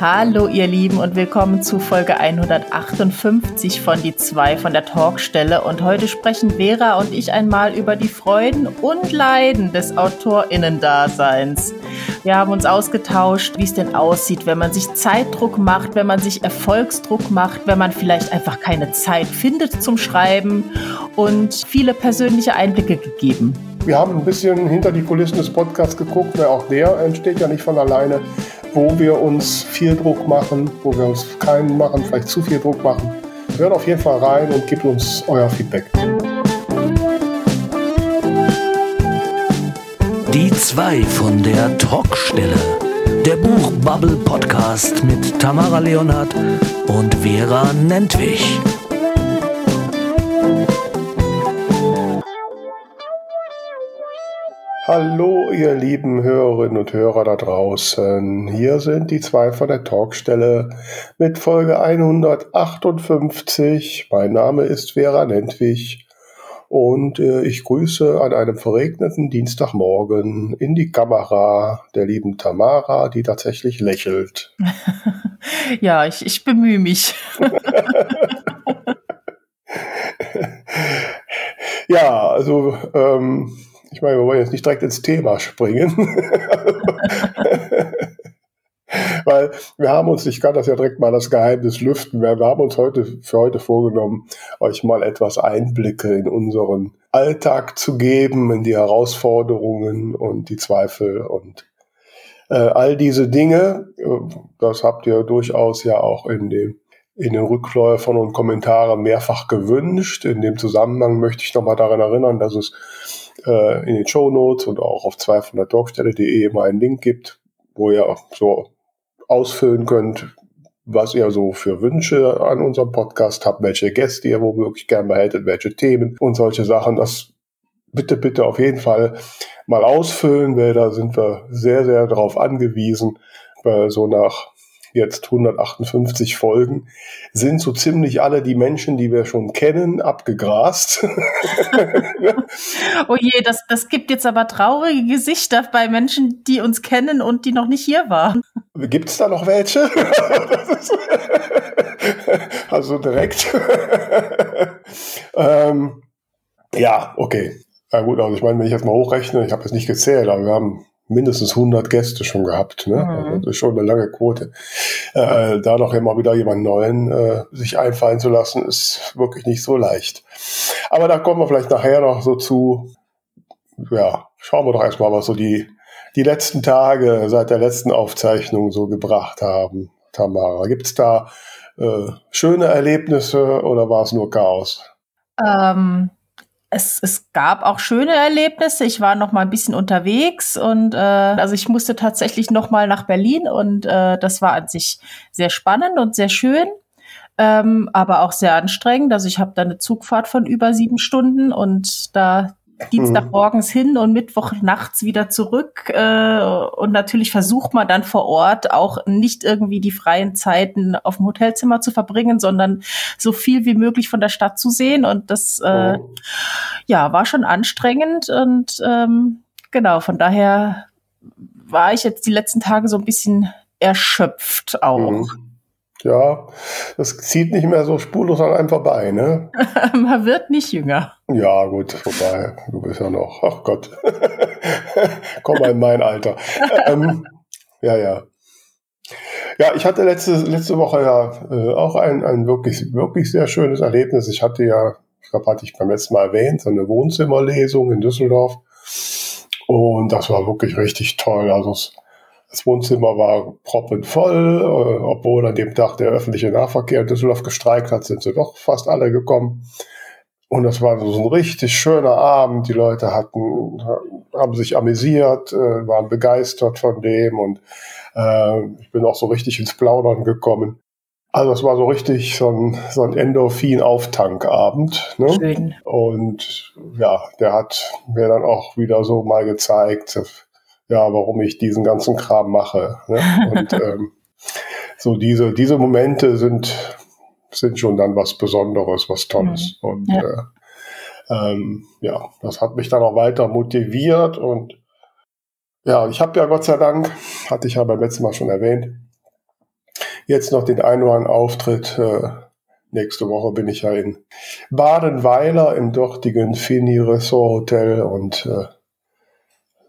Hallo ihr Lieben und willkommen zu Folge 158 von Die zwei von der Talkstelle und heute sprechen Vera und ich einmal über die Freuden und Leiden des Autorinnendaseins. Wir haben uns ausgetauscht, wie es denn aussieht, wenn man sich Zeitdruck macht, wenn man sich Erfolgsdruck macht, wenn man vielleicht einfach keine Zeit findet zum Schreiben und viele persönliche Einblicke gegeben. Wir haben ein bisschen hinter die Kulissen des Podcasts geguckt, weil auch der entsteht ja nicht von alleine wo wir uns viel Druck machen, wo wir uns keinen machen, vielleicht zu viel Druck machen. Hört auf jeden Fall rein und gebt uns euer Feedback. Die zwei von der Talkstelle. Der Buchbubble Podcast mit Tamara Leonhardt und Vera Nentwich. Hallo, ihr lieben Hörerinnen und Hörer da draußen. Hier sind die zwei von der Talkstelle mit Folge 158. Mein Name ist Vera Nentwich und äh, ich grüße an einem verregneten Dienstagmorgen in die Kamera der lieben Tamara, die tatsächlich lächelt. ja, ich, ich bemühe mich. ja, also ähm, ich meine, wir wollen jetzt nicht direkt ins Thema springen. Weil wir haben uns, ich kann das ja direkt mal das Geheimnis lüften, wir, wir haben uns heute für heute vorgenommen, euch mal etwas Einblicke in unseren Alltag zu geben, in die Herausforderungen und die Zweifel und äh, all diese Dinge. Das habt ihr durchaus ja auch in dem in den Rückläufern und Kommentaren mehrfach gewünscht. In dem Zusammenhang möchte ich nochmal daran erinnern, dass es äh, in den Show Notes und auch auf 200talkstelle.de immer einen Link gibt, wo ihr so ausfüllen könnt, was ihr so für Wünsche an unserem Podcast habt, welche Gäste ihr womöglich gerne behältet, welche Themen und solche Sachen. Das bitte, bitte auf jeden Fall mal ausfüllen, weil da sind wir sehr, sehr darauf angewiesen, weil so nach jetzt 158 Folgen, sind so ziemlich alle die Menschen, die wir schon kennen, abgegrast. oh je, das, das gibt jetzt aber traurige Gesichter bei Menschen, die uns kennen und die noch nicht hier waren. Gibt es da noch welche? also direkt. ähm, ja, okay. Na gut, also ich meine, wenn ich jetzt mal hochrechne, ich habe es nicht gezählt, aber wir haben mindestens 100 Gäste schon gehabt. Ne? Mhm. Also das ist schon eine lange Quote. Äh, da noch immer wieder jemand Neuen äh, sich einfallen zu lassen, ist wirklich nicht so leicht. Aber da kommen wir vielleicht nachher noch so zu. Ja, schauen wir doch erstmal, was so die, die letzten Tage seit der letzten Aufzeichnung so gebracht haben. Tamara, gibt's da äh, schöne Erlebnisse oder war es nur Chaos? Ähm, es, es gab auch schöne Erlebnisse. Ich war noch mal ein bisschen unterwegs und äh, also ich musste tatsächlich noch mal nach Berlin und äh, das war an sich sehr spannend und sehr schön, ähm, aber auch sehr anstrengend. Also ich habe da eine Zugfahrt von über sieben Stunden und da Dienstagmorgens mhm. hin und Mittwoch nachts wieder zurück. Äh, und natürlich versucht man dann vor Ort auch nicht irgendwie die freien Zeiten auf dem Hotelzimmer zu verbringen, sondern so viel wie möglich von der Stadt zu sehen. Und das äh, oh. ja war schon anstrengend. Und ähm, genau, von daher war ich jetzt die letzten Tage so ein bisschen erschöpft auch. Mhm. Ja, das zieht nicht mehr so spurlos an einem vorbei, ne? Man wird nicht jünger. Ja, gut, vorbei. Du bist ja noch, ach Gott. Komm mal in mein Alter. ähm, ja, ja. Ja, ich hatte letzte, letzte Woche ja äh, auch ein, ein wirklich, wirklich sehr schönes Erlebnis. Ich hatte ja, ich glaube, hatte ich beim letzten Mal erwähnt, so eine Wohnzimmerlesung in Düsseldorf. Und das war wirklich richtig toll. Also es das Wohnzimmer war proppenvoll, äh, obwohl an dem Tag der öffentliche Nahverkehr in Düsseldorf gestreikt hat, sind sie doch fast alle gekommen. Und das war so ein richtig schöner Abend. Die Leute hatten, haben sich amüsiert, äh, waren begeistert von dem und äh, ich bin auch so richtig ins Plaudern gekommen. Also es war so richtig so ein, so ein Endorphin-Auftankabend. Ne? Schön. Und ja, der hat mir dann auch wieder so mal gezeigt, ja, warum ich diesen ganzen Kram mache. Ne? Und ähm, so diese, diese Momente sind, sind schon dann was Besonderes, was Tolles. Mhm. Und ja. Äh, ähm, ja, das hat mich dann auch weiter motiviert und ja, ich habe ja Gott sei Dank, hatte ich ja beim letzten Mal schon erwähnt, jetzt noch den einen oder anderen Auftritt. Äh, nächste Woche bin ich ja in Badenweiler im dortigen Fini Resort Hotel und äh,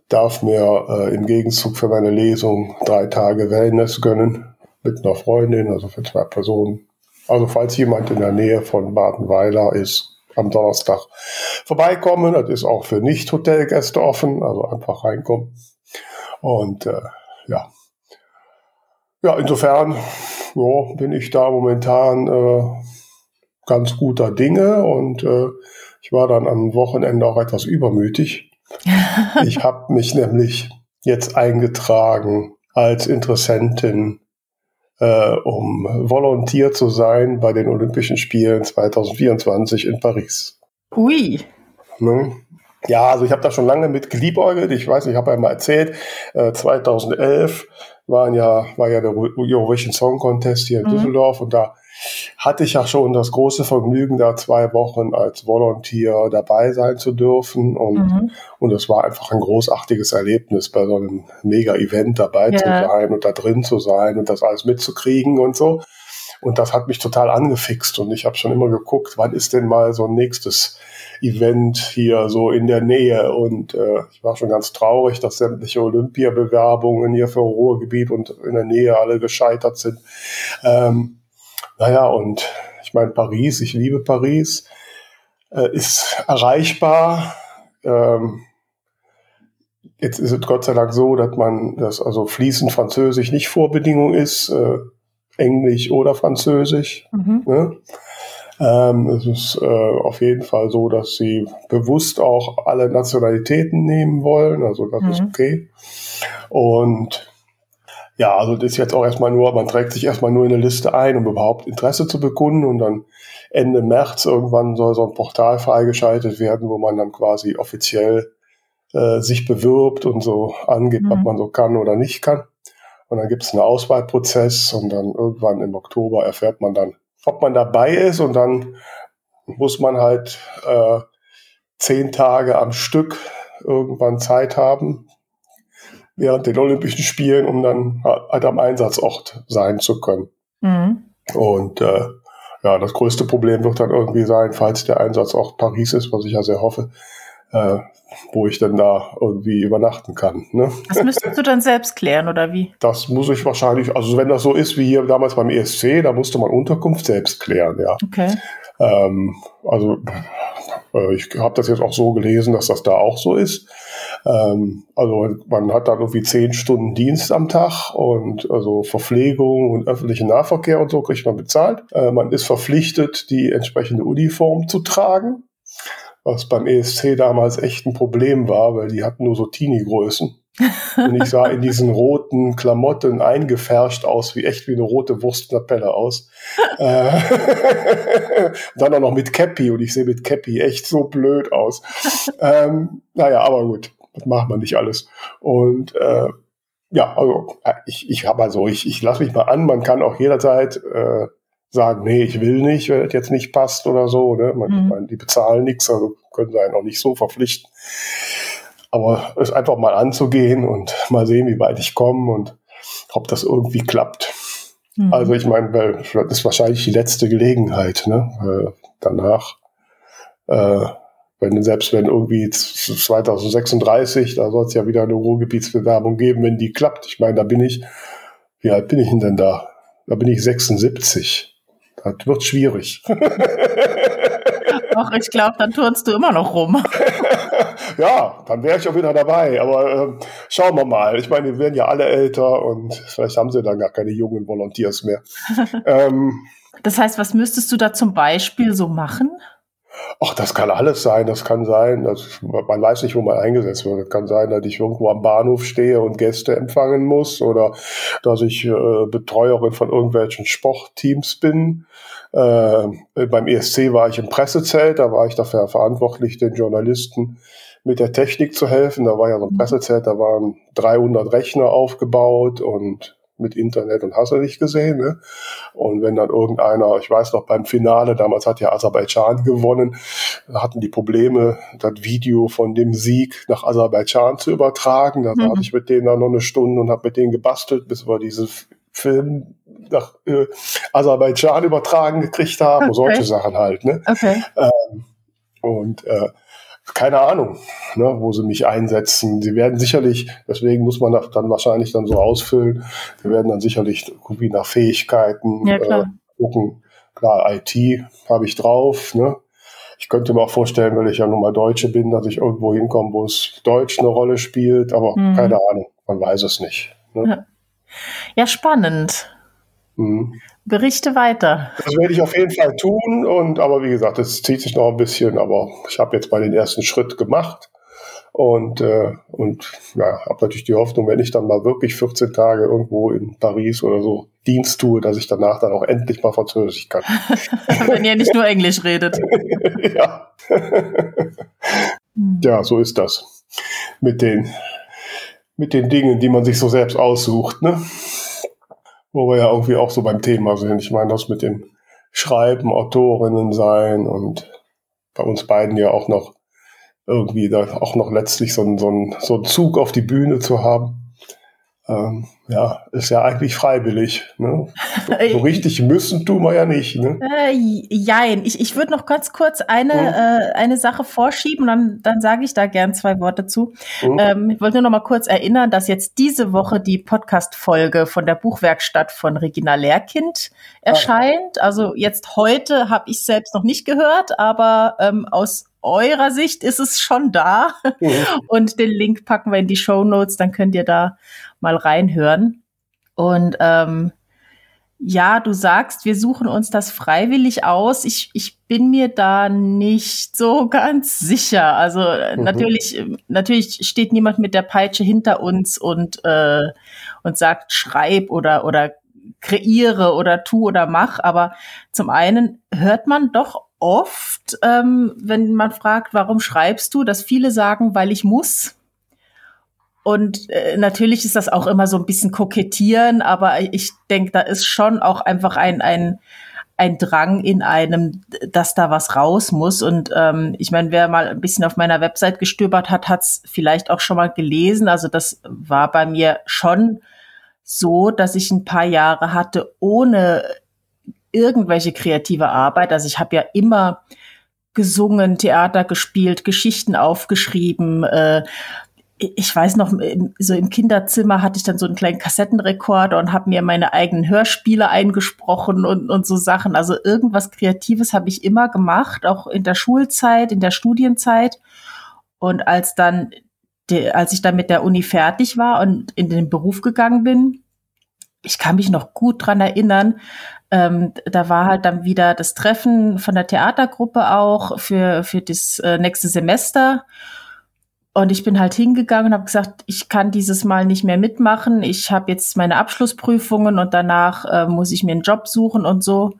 darf mir äh, im Gegenzug für meine Lesung drei Tage Wellness gönnen mit einer Freundin, also für zwei Personen. Also falls jemand in der Nähe von Badenweiler ist, am Donnerstag vorbeikommen. Das ist auch für Nicht-Hotelgäste offen, also einfach reinkommen. Und äh, ja, ja, insofern ja, bin ich da momentan äh, ganz guter Dinge und äh, ich war dann am Wochenende auch etwas übermütig. Ich habe mich nämlich jetzt eingetragen als Interessentin, äh, um Volontier zu sein bei den Olympischen Spielen 2024 in Paris. Ui. Ne? Ja, also ich habe da schon lange mit geliebäugelt. Ich weiß, ich habe ja mal erzählt, äh, 2011 waren ja, war ja der Eurovision Song Contest hier in mhm. Düsseldorf und da hatte ich ja schon das große Vergnügen, da zwei Wochen als Volunteer dabei sein zu dürfen. Und, mhm. und es war einfach ein großartiges Erlebnis, bei so einem Mega-Event dabei ja. zu sein und da drin zu sein und das alles mitzukriegen und so. Und das hat mich total angefixt und ich habe schon immer geguckt, wann ist denn mal so ein nächstes Event hier so in der Nähe. Und äh, ich war schon ganz traurig, dass sämtliche Olympiabewerbungen hier für Ruhrgebiet und in der Nähe alle gescheitert sind. Ähm, naja, und ich meine, Paris, ich liebe Paris, äh, ist erreichbar. Ähm, jetzt ist es Gott sei Dank so, dass man, dass also fließend Französisch nicht Vorbedingung ist, äh, Englisch oder Französisch. Mhm. Ne? Ähm, es ist äh, auf jeden Fall so, dass sie bewusst auch alle Nationalitäten nehmen wollen. Also das mhm. ist okay. Und ja, also das ist jetzt auch erstmal nur, man trägt sich erstmal nur in eine Liste ein, um überhaupt Interesse zu bekunden und dann Ende März irgendwann soll so ein Portal freigeschaltet werden, wo man dann quasi offiziell äh, sich bewirbt und so angibt, mhm. was man so kann oder nicht kann. Und dann gibt es einen Auswahlprozess und dann irgendwann im Oktober erfährt man dann, ob man dabei ist und dann muss man halt äh, zehn Tage am Stück irgendwann Zeit haben während den Olympischen Spielen, um dann halt am Einsatzort sein zu können. Mhm. Und äh, ja, das größte Problem wird dann irgendwie sein, falls der Einsatzort Paris ist, was ich ja sehr hoffe, äh, wo ich dann da irgendwie übernachten kann. Ne? Das müsstest du dann selbst klären, oder wie? Das muss ich wahrscheinlich, also wenn das so ist wie hier damals beim ESC, da musste man Unterkunft selbst klären, ja. Okay. Ähm, also äh, ich habe das jetzt auch so gelesen, dass das da auch so ist. Ähm, also man hat dann irgendwie zehn Stunden Dienst am Tag und also Verpflegung und öffentlichen Nahverkehr und so kriegt man bezahlt. Äh, man ist verpflichtet, die entsprechende Uniform zu tragen was beim ESC damals echt ein Problem war, weil die hatten nur so Teenie-Größen. Und ich sah in diesen roten Klamotten eingefärscht aus, wie echt wie eine rote Wurst in der Pelle aus. äh, dann auch noch mit Cappy und ich sehe mit Cappy echt so blöd aus. ähm, naja, aber gut, das macht man nicht alles. Und äh, ja, also äh, ich, ich habe also, ich, ich lasse mich mal an, man kann auch jederzeit äh, sagen, nee, ich will nicht, wenn das jetzt nicht passt oder so. Ne? Man, mhm. meine, die bezahlen nichts, also können sie einen auch nicht so verpflichten. Aber es einfach mal anzugehen und mal sehen, wie weit ich komme und ob das irgendwie klappt. Mhm. Also ich meine, das ist wahrscheinlich die letzte Gelegenheit. Ne? danach, äh, wenn selbst wenn irgendwie 2036, da soll es ja wieder eine Ruhrgebietsbewerbung geben, wenn die klappt. Ich meine, da bin ich, wie alt bin ich denn da? Da bin ich 76. Das wird schwierig. Doch, ich glaube, dann turnst du immer noch rum. ja, dann wäre ich auch wieder dabei. Aber äh, schauen wir mal. Ich meine, wir werden ja alle älter und vielleicht haben sie dann gar keine jungen Volunteers mehr. ähm, das heißt, was müsstest du da zum Beispiel so machen? Ach, das kann alles sein. Das kann sein, dass man weiß nicht, wo man eingesetzt wird. Das kann sein, dass ich irgendwo am Bahnhof stehe und Gäste empfangen muss oder dass ich äh, Betreuerin von irgendwelchen Sportteams bin. Äh, beim ESC war ich im Pressezelt, da war ich dafür verantwortlich, den Journalisten mit der Technik zu helfen. Da war ja so ein mhm. Pressezelt, da waren 300 Rechner aufgebaut und mit Internet und hast du nicht gesehen. Ne? Und wenn dann irgendeiner, ich weiß noch beim Finale, damals hat ja Aserbaidschan gewonnen, hatten die Probleme, das Video von dem Sieg nach Aserbaidschan zu übertragen. Da mhm. saß ich mit denen dann noch eine Stunde und habe mit denen gebastelt, bis wir diesen Film nach äh, Aserbaidschan übertragen gekriegt haben, okay. solche Sachen halt. Ne? Okay. Ähm, und äh, keine Ahnung, ne, wo sie mich einsetzen. Sie werden sicherlich, deswegen muss man das dann wahrscheinlich dann so ausfüllen, wir werden dann sicherlich gucken nach Fähigkeiten ja, klar. Äh, gucken. Klar, IT habe ich drauf. Ne? Ich könnte mir auch vorstellen, weil ich ja nun mal Deutsche bin, dass ich irgendwo hinkomme, wo es Deutsch eine Rolle spielt, aber mhm. keine Ahnung, man weiß es nicht. Ne? Ja. ja, spannend. Mhm. Berichte weiter. Das werde ich auf jeden Fall tun. Und aber wie gesagt, es zieht sich noch ein bisschen, aber ich habe jetzt mal den ersten Schritt gemacht. Und, äh, und ja, habe natürlich die Hoffnung, wenn ich dann mal wirklich 14 Tage irgendwo in Paris oder so Dienst tue, dass ich danach dann auch endlich mal Französisch kann. wenn ihr nicht nur Englisch redet. ja. ja, so ist das. Mit den, mit den Dingen, die man sich so selbst aussucht. Ne? Wo wir ja irgendwie auch so beim Thema sind. Ich meine, das mit dem Schreiben, Autorinnen sein und bei uns beiden ja auch noch irgendwie da auch noch letztlich so, ein, so, ein, so einen Zug auf die Bühne zu haben ähm, ja, ist ja eigentlich freiwillig. Ne? So, richtig müssen tun wir ja nicht. Ne? Äh, jein. Ich, ich würde noch ganz kurz eine, mhm. äh, eine Sache vorschieben, dann, dann sage ich da gern zwei Worte zu. Mhm. Ähm, ich wollte nur noch mal kurz erinnern, dass jetzt diese Woche die Podcast-Folge von der Buchwerkstatt von Regina Lehrkind erscheint. Ah. Also jetzt heute habe ich selbst noch nicht gehört, aber ähm, aus eurer Sicht ist es schon da. Mhm. Und den Link packen wir in die Show Notes, dann könnt ihr da mal reinhören. Und ähm, ja, du sagst, wir suchen uns das freiwillig aus. Ich, ich bin mir da nicht so ganz sicher. Also mhm. natürlich, natürlich steht niemand mit der Peitsche hinter uns und, äh, und sagt, schreib oder, oder kreiere oder tu oder mach. Aber zum einen hört man doch oft, ähm, wenn man fragt, warum schreibst du, dass viele sagen, weil ich muss. Und äh, natürlich ist das auch immer so ein bisschen kokettieren, aber ich denke, da ist schon auch einfach ein, ein, ein Drang in einem, dass da was raus muss. Und ähm, ich meine, wer mal ein bisschen auf meiner Website gestöbert hat, hat es vielleicht auch schon mal gelesen. Also das war bei mir schon so, dass ich ein paar Jahre hatte ohne irgendwelche kreative Arbeit. Also ich habe ja immer gesungen, Theater gespielt, Geschichten aufgeschrieben. Äh, ich weiß noch, so im Kinderzimmer hatte ich dann so einen kleinen Kassettenrekorder und habe mir meine eigenen Hörspiele eingesprochen und, und so Sachen. Also irgendwas Kreatives habe ich immer gemacht, auch in der Schulzeit, in der Studienzeit. Und als dann, als ich dann mit der Uni fertig war und in den Beruf gegangen bin, ich kann mich noch gut dran erinnern, ähm, da war halt dann wieder das Treffen von der Theatergruppe auch für, für das äh, nächste Semester. Und ich bin halt hingegangen und habe gesagt, ich kann dieses Mal nicht mehr mitmachen. Ich habe jetzt meine Abschlussprüfungen und danach äh, muss ich mir einen Job suchen und so.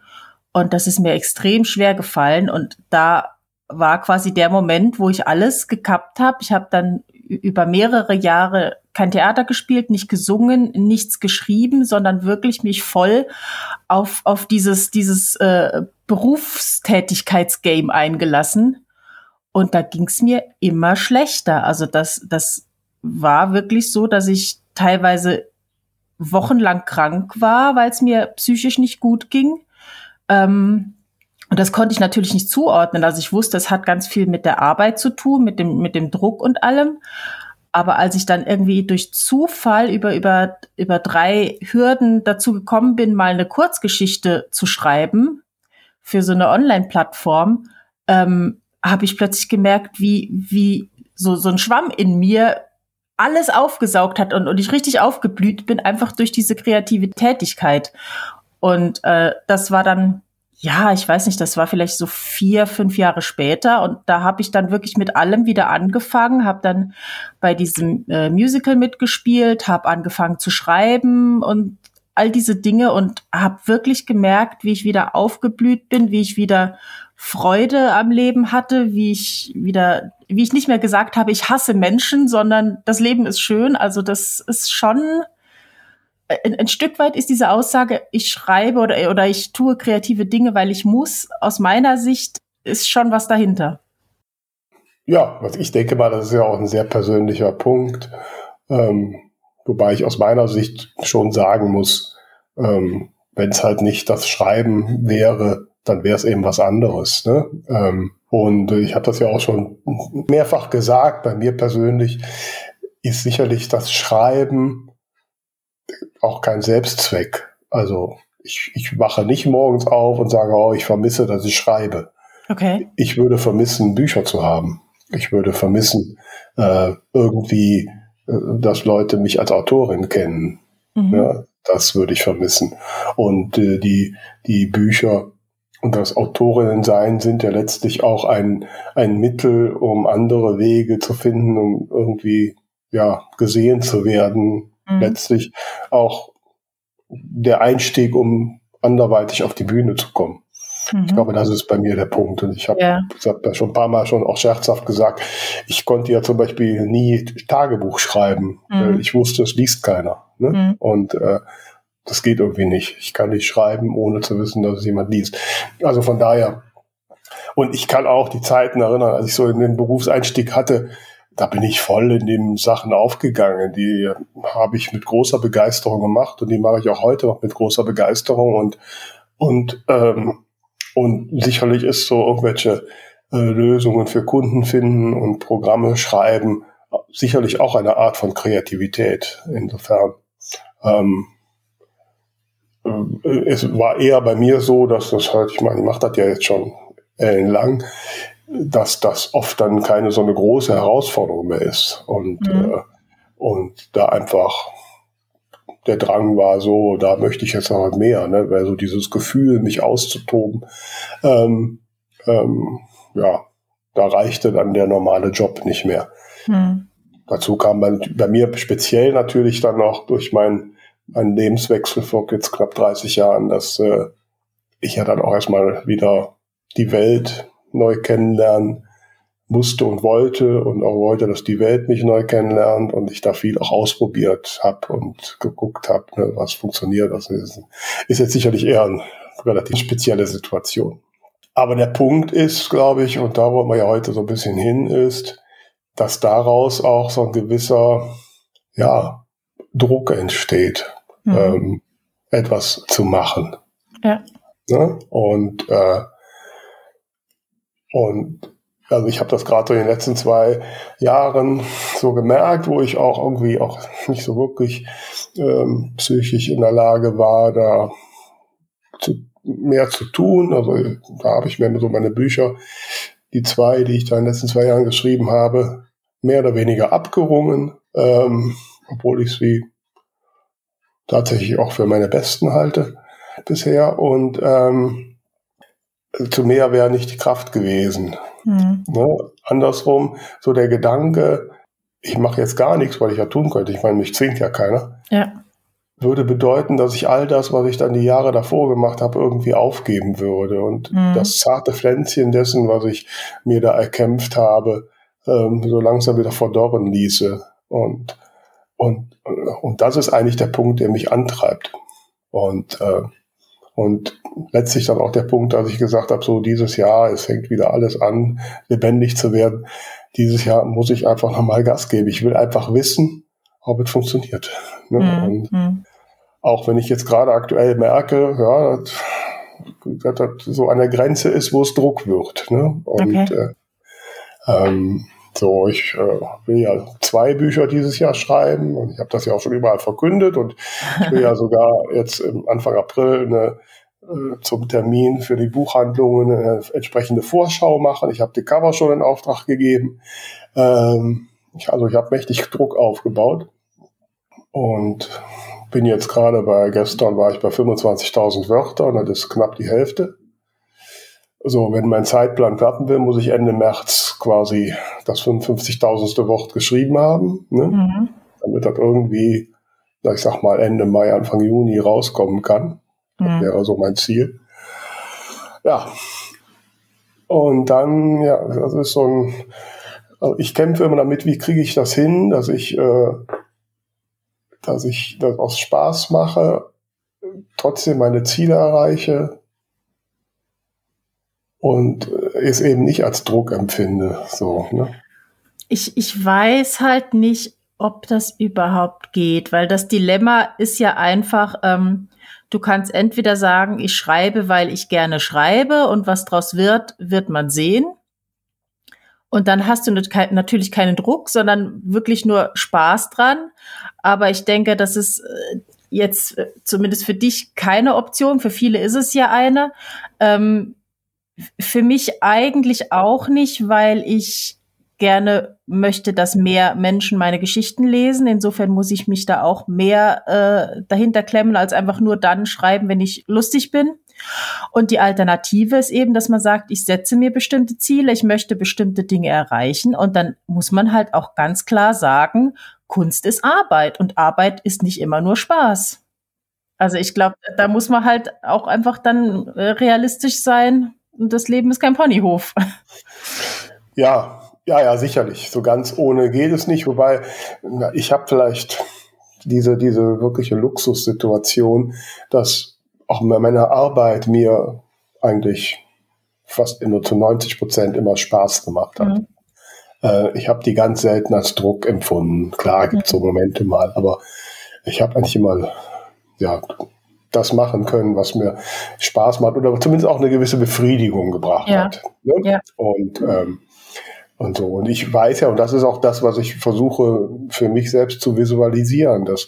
Und das ist mir extrem schwer gefallen. Und da war quasi der Moment, wo ich alles gekappt habe. Ich habe dann über mehrere Jahre kein Theater gespielt, nicht gesungen, nichts geschrieben, sondern wirklich mich voll auf, auf dieses, dieses äh, Berufstätigkeitsgame eingelassen. Und da ging es mir immer schlechter. Also das, das war wirklich so, dass ich teilweise wochenlang krank war, weil es mir psychisch nicht gut ging. Ähm, und das konnte ich natürlich nicht zuordnen. Also ich wusste, es hat ganz viel mit der Arbeit zu tun, mit dem, mit dem Druck und allem. Aber als ich dann irgendwie durch Zufall über, über, über drei Hürden dazu gekommen bin, mal eine Kurzgeschichte zu schreiben für so eine Online-Plattform, ähm, habe ich plötzlich gemerkt, wie, wie so, so ein Schwamm in mir alles aufgesaugt hat und, und ich richtig aufgeblüht bin, einfach durch diese kreative Tätigkeit. Und äh, das war dann ja, ich weiß nicht, das war vielleicht so vier, fünf Jahre später und da habe ich dann wirklich mit allem wieder angefangen, habe dann bei diesem äh, Musical mitgespielt, habe angefangen zu schreiben und all diese Dinge und habe wirklich gemerkt, wie ich wieder aufgeblüht bin, wie ich wieder Freude am Leben hatte, wie ich wieder, wie ich nicht mehr gesagt habe, ich hasse Menschen, sondern das Leben ist schön. Also das ist schon ein, ein Stück weit ist diese Aussage, ich schreibe oder, oder ich tue kreative Dinge, weil ich muss, aus meiner Sicht ist schon was dahinter. Ja, ich denke mal, das ist ja auch ein sehr persönlicher Punkt. Ähm, wobei ich aus meiner Sicht schon sagen muss, ähm, wenn es halt nicht das Schreiben wäre, dann wäre es eben was anderes. Ne? Ähm, und ich habe das ja auch schon mehrfach gesagt, bei mir persönlich ist sicherlich das Schreiben auch kein Selbstzweck. Also ich, ich wache nicht morgens auf und sage, oh, ich vermisse, dass ich schreibe. Okay. Ich würde vermissen, Bücher zu haben. Ich würde vermissen, äh, irgendwie, äh, dass Leute mich als Autorin kennen. Mhm. Ja, das würde ich vermissen. Und äh, die, die Bücher und das Autorinnen-Sein sind ja letztlich auch ein, ein Mittel, um andere Wege zu finden, um irgendwie ja, gesehen zu werden. Mhm. Letztlich auch der Einstieg, um anderweitig auf die Bühne zu kommen. Mhm. Ich glaube, das ist bei mir der Punkt. Und ich habe ja. hab ja schon ein paar Mal schon auch scherzhaft gesagt, ich konnte ja zum Beispiel nie Tagebuch schreiben. Mhm. Ich wusste, es liest keiner. Ne? Mhm. Und äh, das geht irgendwie nicht. Ich kann nicht schreiben, ohne zu wissen, dass es jemand liest. Also von daher. Und ich kann auch die Zeiten erinnern, als ich so in den Berufseinstieg hatte, da bin ich voll in den Sachen aufgegangen. Die habe ich mit großer Begeisterung gemacht und die mache ich auch heute noch mit großer Begeisterung und und ähm, und sicherlich ist so irgendwelche äh, Lösungen für Kunden finden und Programme schreiben sicherlich auch eine Art von Kreativität. Insofern ähm, äh, es war eher bei mir so, dass das halt, ich meine, ich mache das ja jetzt schon ellenlang, dass das oft dann keine so eine große Herausforderung mehr ist. Und, mhm. äh, und da einfach der Drang war so, da möchte ich jetzt noch mehr, ne? weil so dieses Gefühl, mich auszutoben, ähm, ähm, ja, da reichte dann der normale Job nicht mehr. Mhm. Dazu kam bei, bei, mir speziell natürlich dann noch durch meinen mein Lebenswechsel vor jetzt knapp 30 Jahren, dass äh, ich ja dann auch erstmal wieder die Welt neu kennenlernen musste und wollte und auch wollte, dass die Welt mich neu kennenlernt und ich da viel auch ausprobiert habe und geguckt habe, ne, was funktioniert. Das ist, ist jetzt sicherlich eher eine relativ spezielle Situation. Aber der Punkt ist, glaube ich, und da wo man ja heute so ein bisschen hin ist, dass daraus auch so ein gewisser, ja, Druck entsteht, mhm. ähm, etwas zu machen. Ja. Ne? Und äh, und also ich habe das gerade in den letzten zwei Jahren so gemerkt, wo ich auch irgendwie auch nicht so wirklich ähm, psychisch in der Lage war, da zu, mehr zu tun. Also da habe ich mir so meine Bücher, die zwei, die ich da in den letzten zwei Jahren geschrieben habe, mehr oder weniger abgerungen, ähm, obwohl ich sie tatsächlich auch für meine besten halte bisher. Und ähm, zu mehr wäre nicht die Kraft gewesen. Mhm. Ne? Andersrum, so der Gedanke, ich mache jetzt gar nichts, weil ich ja tun könnte, ich meine, mich zwingt ja keiner, ja. würde bedeuten, dass ich all das, was ich dann die Jahre davor gemacht habe, irgendwie aufgeben würde. Und mhm. das zarte Pflänzchen dessen, was ich mir da erkämpft habe, ähm, so langsam wieder verdorren ließe. Und, und, und das ist eigentlich der Punkt, der mich antreibt. Und äh, und letztlich dann auch der Punkt, als ich gesagt habe, so dieses Jahr, es fängt wieder alles an, lebendig zu werden. Dieses Jahr muss ich einfach nochmal Gas geben. Ich will einfach wissen, ob es funktioniert. Ne? Mhm. Und mhm. auch wenn ich jetzt gerade aktuell merke, ja, dass, das so an der Grenze ist, wo es Druck wird. Ne? Und okay. äh, ähm, so, ich äh, will ja zwei Bücher dieses Jahr schreiben und ich habe das ja auch schon überall verkündet und ich will ja sogar jetzt im Anfang April eine, äh, zum Termin für die Buchhandlungen eine entsprechende Vorschau machen. Ich habe die Cover schon in Auftrag gegeben. Ähm, ich, also ich habe mächtig Druck aufgebaut und bin jetzt gerade bei, gestern war ich bei 25.000 Wörtern, das ist knapp die Hälfte. So, wenn mein Zeitplan klappen will, muss ich Ende März quasi das 55.000. Wort geschrieben haben, ne? Mhm. damit das irgendwie, ich sag mal, Ende Mai, Anfang Juni rauskommen kann. Das mhm. wäre so mein Ziel. Ja. Und dann, ja, das ist so ein, also ich kämpfe immer damit, wie kriege ich das hin, dass ich, äh, dass ich das aus Spaß mache, trotzdem meine Ziele erreiche, und es eben nicht als Druck empfinde. So, ne? ich, ich weiß halt nicht, ob das überhaupt geht, weil das Dilemma ist ja einfach, ähm, du kannst entweder sagen, ich schreibe, weil ich gerne schreibe und was draus wird, wird man sehen. Und dann hast du natürlich keinen Druck, sondern wirklich nur Spaß dran. Aber ich denke, das ist äh, jetzt äh, zumindest für dich keine Option. Für viele ist es ja eine. Ähm, für mich eigentlich auch nicht, weil ich gerne möchte, dass mehr Menschen meine Geschichten lesen. Insofern muss ich mich da auch mehr äh, dahinter klemmen, als einfach nur dann schreiben, wenn ich lustig bin. Und die Alternative ist eben, dass man sagt, ich setze mir bestimmte Ziele, ich möchte bestimmte Dinge erreichen und dann muss man halt auch ganz klar sagen, Kunst ist Arbeit und Arbeit ist nicht immer nur Spaß. Also ich glaube, da muss man halt auch einfach dann äh, realistisch sein und das Leben ist kein Ponyhof. Ja, ja, ja, sicherlich. So ganz ohne geht es nicht. Wobei, ich habe vielleicht diese, diese wirkliche Luxussituation, dass auch meine Arbeit mir eigentlich fast nur zu 90 Prozent immer Spaß gemacht hat. Mhm. Äh, ich habe die ganz selten als Druck empfunden. Klar gibt es mhm. so Momente mal, aber ich habe eigentlich immer ja, das machen können, was mir Spaß macht oder zumindest auch eine gewisse Befriedigung gebracht ja. hat. Ne? Ja. Und, ähm, und so. Und ich weiß ja, und das ist auch das, was ich versuche für mich selbst zu visualisieren, dass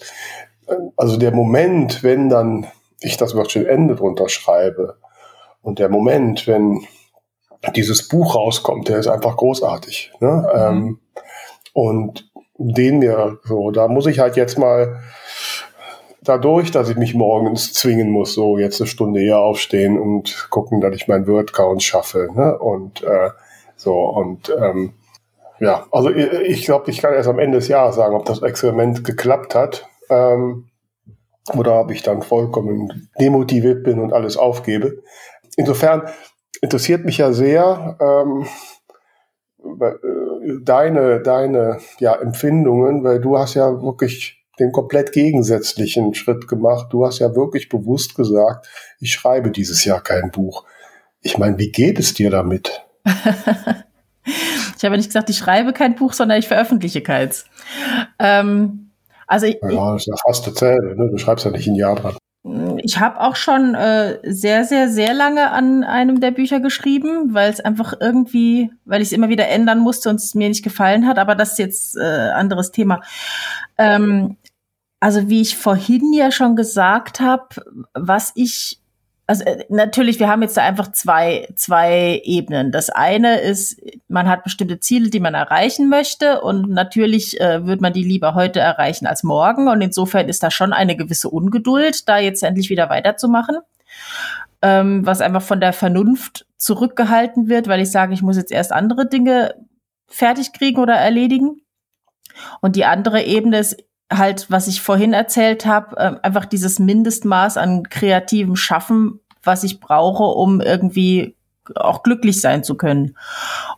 äh, also der Moment, wenn dann ich das Wörtchen Ende drunter schreibe. Und der Moment, wenn dieses Buch rauskommt, der ist einfach großartig. Ne? Mhm. Ähm, und den mir so, da muss ich halt jetzt mal dadurch, dass ich mich morgens zwingen muss, so jetzt eine Stunde eher aufstehen und gucken, dass ich meinen Word-Count schaffe. Ne? Und äh, so und ähm, ja, also ich, ich glaube, ich kann erst am Ende des Jahres sagen, ob das Experiment geklappt hat. Ähm, oder ob ich dann vollkommen demotiviert bin und alles aufgebe. Insofern interessiert mich ja sehr ähm, äh, deine, deine ja, Empfindungen, weil du hast ja wirklich den komplett gegensätzlichen Schritt gemacht. Du hast ja wirklich bewusst gesagt, ich schreibe dieses Jahr kein Buch. Ich meine, wie geht es dir damit? ich habe nicht gesagt, ich schreibe kein Buch, sondern ich veröffentliche keins. Ähm, also ich, ja, das ist ja fast dasselbe. Ne? Du schreibst ja nicht ein Jahr dran. Ich habe auch schon äh, sehr, sehr, sehr lange an einem der Bücher geschrieben, weil es einfach irgendwie, weil ich es immer wieder ändern musste und es mir nicht gefallen hat. Aber das ist jetzt äh, anderes Thema. Ähm, also wie ich vorhin ja schon gesagt habe, was ich also äh, natürlich, wir haben jetzt da einfach zwei, zwei Ebenen. Das eine ist, man hat bestimmte Ziele, die man erreichen möchte und natürlich äh, wird man die lieber heute erreichen als morgen und insofern ist da schon eine gewisse Ungeduld, da jetzt endlich wieder weiterzumachen, ähm, was einfach von der Vernunft zurückgehalten wird, weil ich sage, ich muss jetzt erst andere Dinge fertig kriegen oder erledigen. Und die andere Ebene ist halt, was ich vorhin erzählt habe, äh, einfach dieses Mindestmaß an kreativem Schaffen, was ich brauche, um irgendwie auch glücklich sein zu können.